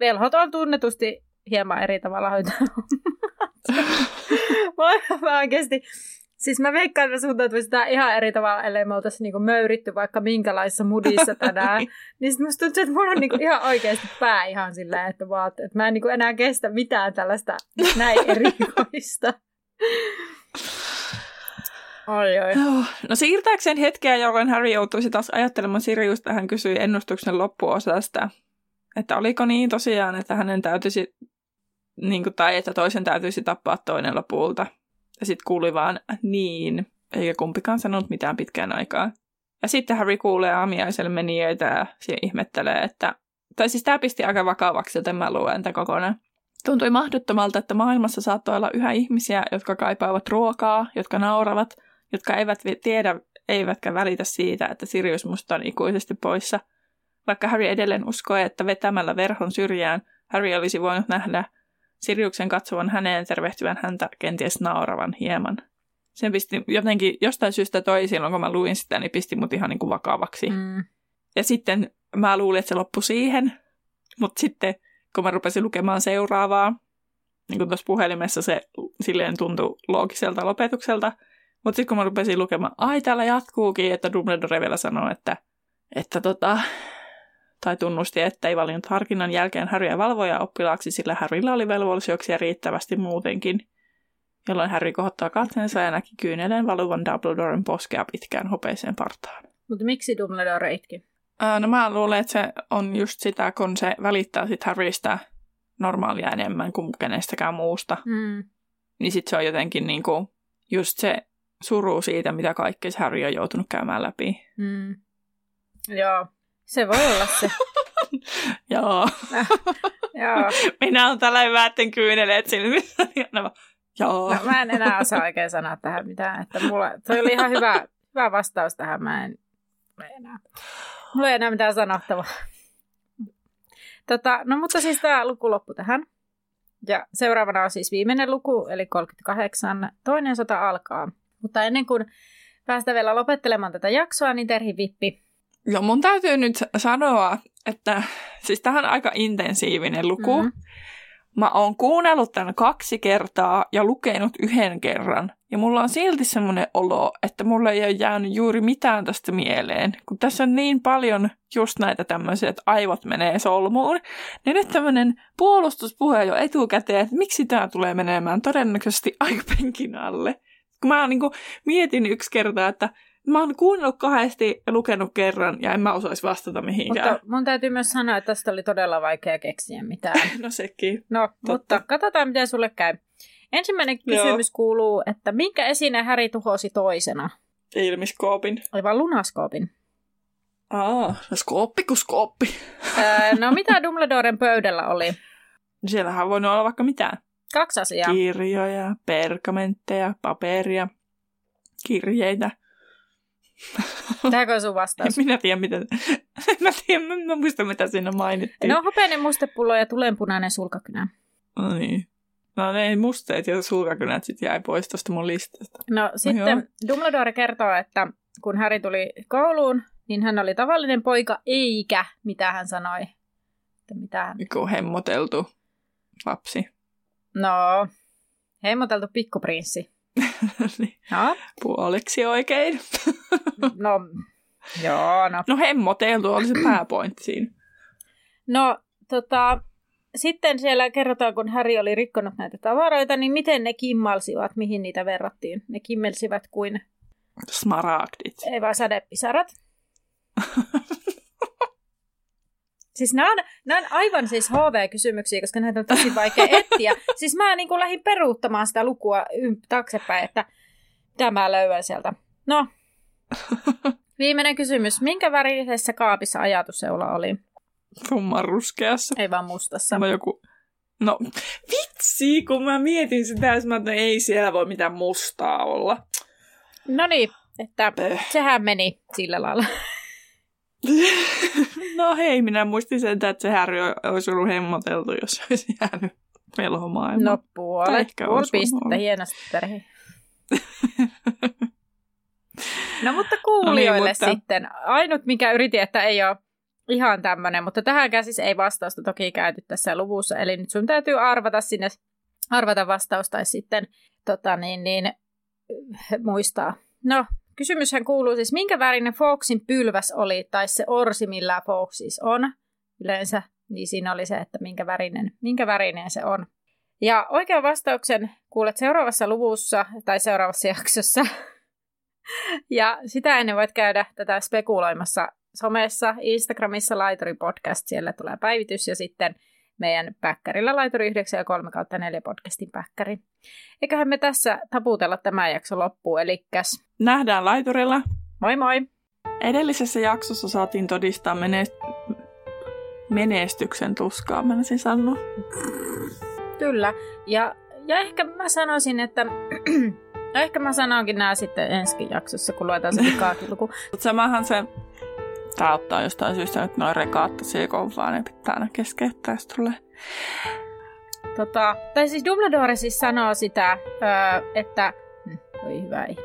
velhot on tunnetusti hieman eri tavalla hoitaa. mä oikeasti Siis mä veikkaan, että suhtautuisi sitä ihan eri tavalla, ellei me oltaisi niinku möyritty vaikka minkälaisessa mudissa [LAUGHS] tänään. niin sitten musta tuntuu, että mulla on niinku ihan oikeasti pää ihan silleen, että, vaat, että mä en niinku enää kestä mitään tällaista näin erikoista. Oi, oi. No, no siirtääkseen hetkeä, jolloin Harry joutuisi taas ajattelemaan Siriusta, hän kysyi ennustuksen loppuosasta, että oliko niin tosiaan, että hänen täytyisi, niin kuin, tai että toisen täytyisi tappaa toinen lopulta. Ja sitten kuuli vaan niin, eikä kumpikaan sanonut mitään pitkään aikaa. Ja sitten Harry kuulee aamiaiselle menijöitä ja siihen ihmettelee, että... Tai siis tämä pisti aika vakavaksi, joten mä luen tämän kokonaan. Tuntui mahdottomalta, että maailmassa saattoi olla yhä ihmisiä, jotka kaipaavat ruokaa, jotka nauravat, jotka eivät tiedä eivätkä välitä siitä, että Sirius musta on ikuisesti poissa. Vaikka Harry edelleen uskoi, että vetämällä verhon syrjään Harry olisi voinut nähdä Siriuksen katsovan häneen tervehtyvän häntä kenties nauravan hieman. Sen pisti jotenkin jostain syystä toi silloin, kun mä luin sitä, niin pisti mut ihan niin kuin vakavaksi. Mm. Ja sitten mä luulin, että se loppui siihen, mutta sitten kun mä rupesin lukemaan seuraavaa, niin kuin tuossa puhelimessa se silleen tuntui loogiselta lopetukselta, mutta sitten kun mä rupesin lukemaan, ai täällä jatkuukin, että Dumbledore vielä sanoo, että, että tota, tai tunnusti, että ei valinnut harkinnan jälkeen Harryä valvoja oppilaaksi, sillä Harrylla oli velvollisuuksia riittävästi muutenkin, jolloin Harry kohottaa katseensa ja näki kyyneleen valuvan Dumbledoren poskea pitkään hopeiseen partaan. Mutta miksi Dumbledore itki? Öö, no mä luulen, että se on just sitä, kun se välittää sit Harrystä normaalia enemmän kuin kenestäkään muusta. Mm. Niin sit se on jotenkin niinku just se suru siitä, mitä kaikkea Harry on joutunut käymään läpi. Mm. Joo, se voi olla se. [LAUGHS] Joo. [LAUGHS] Joo. Minä olen tällä väätten kyyneleet silmissä. [LAUGHS] No, joo. No, mä en enää osaa oikein sanoa tähän mitään. Että mulla, toi oli ihan hyvä, hyvä vastaus tähän. Mä en, mä en enää. Mulla ei enää mitään sanottavaa. Tota, no mutta siis tämä luku loppu tähän. Ja seuraavana on siis viimeinen luku, eli 38. Toinen sota alkaa. Mutta ennen kuin päästä vielä lopettelemaan tätä jaksoa, niin Terhi Vippi. Joo, mun täytyy nyt sanoa, että siis tähän on aika intensiivinen luku. Mm-hmm. Mä oon kuunnellut tämän kaksi kertaa ja lukenut yhden kerran. Ja mulla on silti semmoinen olo, että mulla ei ole jäänyt juuri mitään tästä mieleen. Kun tässä on niin paljon just näitä tämmöisiä, että aivot menee solmuun. Niin nyt tämmöinen puolustuspuhe jo etukäteen, että miksi tämä tulee menemään todennäköisesti [LAUGHS] aikapenkin alle. Kun mä niin kuin mietin yksi kerta, että Mä oon kuunnellut kahdesti ja lukenut kerran ja en mä osaisi vastata mihinkään. Mutta mun täytyy myös sanoa, että tästä oli todella vaikea keksiä mitään. [LAUGHS] no sekin. No, Totta. mutta katsotaan miten sulle käy. Ensimmäinen kysymys Joo. kuuluu, että minkä esineen Häri tuhosi toisena? Ilmiskoopin. Aivan lunaskoopin. Aa, no skooppi kuin skooppi. öö, no [LAUGHS] mitä Dumbledoren pöydällä oli? Siellähän voi olla vaikka mitään. Kaksi asiaa. Kirjoja, pergamentteja, paperia, kirjeitä. [LAUGHS] Tämäkö on sun vastaus? Minä tiedän, mitä... [LAUGHS] mä, tiedän, mä muista, mitä siinä mainittiin. No, hopeinen mustepullo ja tulenpunainen sulkakynä. No niin. No ne musteet ja sulkakynät sitten jäi pois tuosta mun listasta. No, no sitten joo. Dumbledore kertoo, että kun Harry tuli kouluun, niin hän oli tavallinen poika, eikä, mitä hän sanoi. Että mitä hän... Joku hemmoteltu lapsi. No, hemmoteltu pikkuprinssi. [LAUGHS] niin. no. Puoliksi oikein. No, joo, no. No hemmoteltu oli se pääpointti siinä. No, tota, sitten siellä kerrotaan, kun Häri oli rikkonut näitä tavaroita, niin miten ne kimmalsivat, mihin niitä verrattiin. Ne kimmelsivät kuin... Smaragdit. Ei vaan sadepisarat. [LAUGHS] Siis nämä on, nämä on aivan siis HV-kysymyksiä, koska näitä on tosi vaikea etsiä. Siis mä niin kuin lähdin peruuttamaan sitä lukua taaksepäin, että mitä mä löydän sieltä. No, [LAUGHS] viimeinen kysymys. Minkä värisessä kaapissa ajatusseula oli? Tumman ruskeassa. Ei vaan mustassa. No joku... No, vitsi, kun mä mietin sitä, että mä, että ei siellä voi mitään mustaa olla. No niin, että Pöh. sehän meni sillä lailla. [LAUGHS] no hei, minä muistin sen, että se härry olisi ollut hemmoteltu, jos olisi jäänyt melhomaan. No puolet, puoli pistettä, hienosti perhe. [LAUGHS] no mutta kuulijoille no niin, mutta... sitten. Ainut, mikä yritin, että ei ole ihan tämmöinen, mutta tähänkään siis ei vastausta toki käyty tässä luvussa, eli nyt sun täytyy arvata sinne, arvata vastaus tai sitten tota niin, niin, muistaa. No, Kysymyshän kuuluu siis, minkä värinen Foxin pylväs oli, tai se orsi, millä Fox siis on yleensä, niin siinä oli se, että minkä värinen, minkä värinen se on. Ja oikean vastauksen kuulet seuraavassa luvussa tai seuraavassa jaksossa. [LAUGHS] [LAUGHS] ja sitä ennen voit käydä tätä spekuloimassa somessa, Instagramissa Laituri Podcast, siellä tulee päivitys ja sitten meidän päkkärillä Laituri 9 ja 3 kautta 4 podcastin päkkäri. Eiköhän me tässä taputella tämä jakso loppuun, eli Nähdään Laiturilla. Moi moi! Edellisessä jaksossa saatiin todistaa menest- menestyksen tuskaa, mä sen sanoa. Kyllä, ja, ja ehkä mä sanoisin, että [CLEARS THROAT] No ehkä mä sanonkin nämä sitten ensi jaksossa, kun luetaan se [LAUGHS] vikaakin luku. Mutta samahan se Tää ottaa jostain syystä nyt noin rekaat tosi kovaa, ne pitää aina keskeyttää, jos tulee. Tota, tai siis Dumbledore siis sanoo sitä, öö, että... Voi hyvä ei.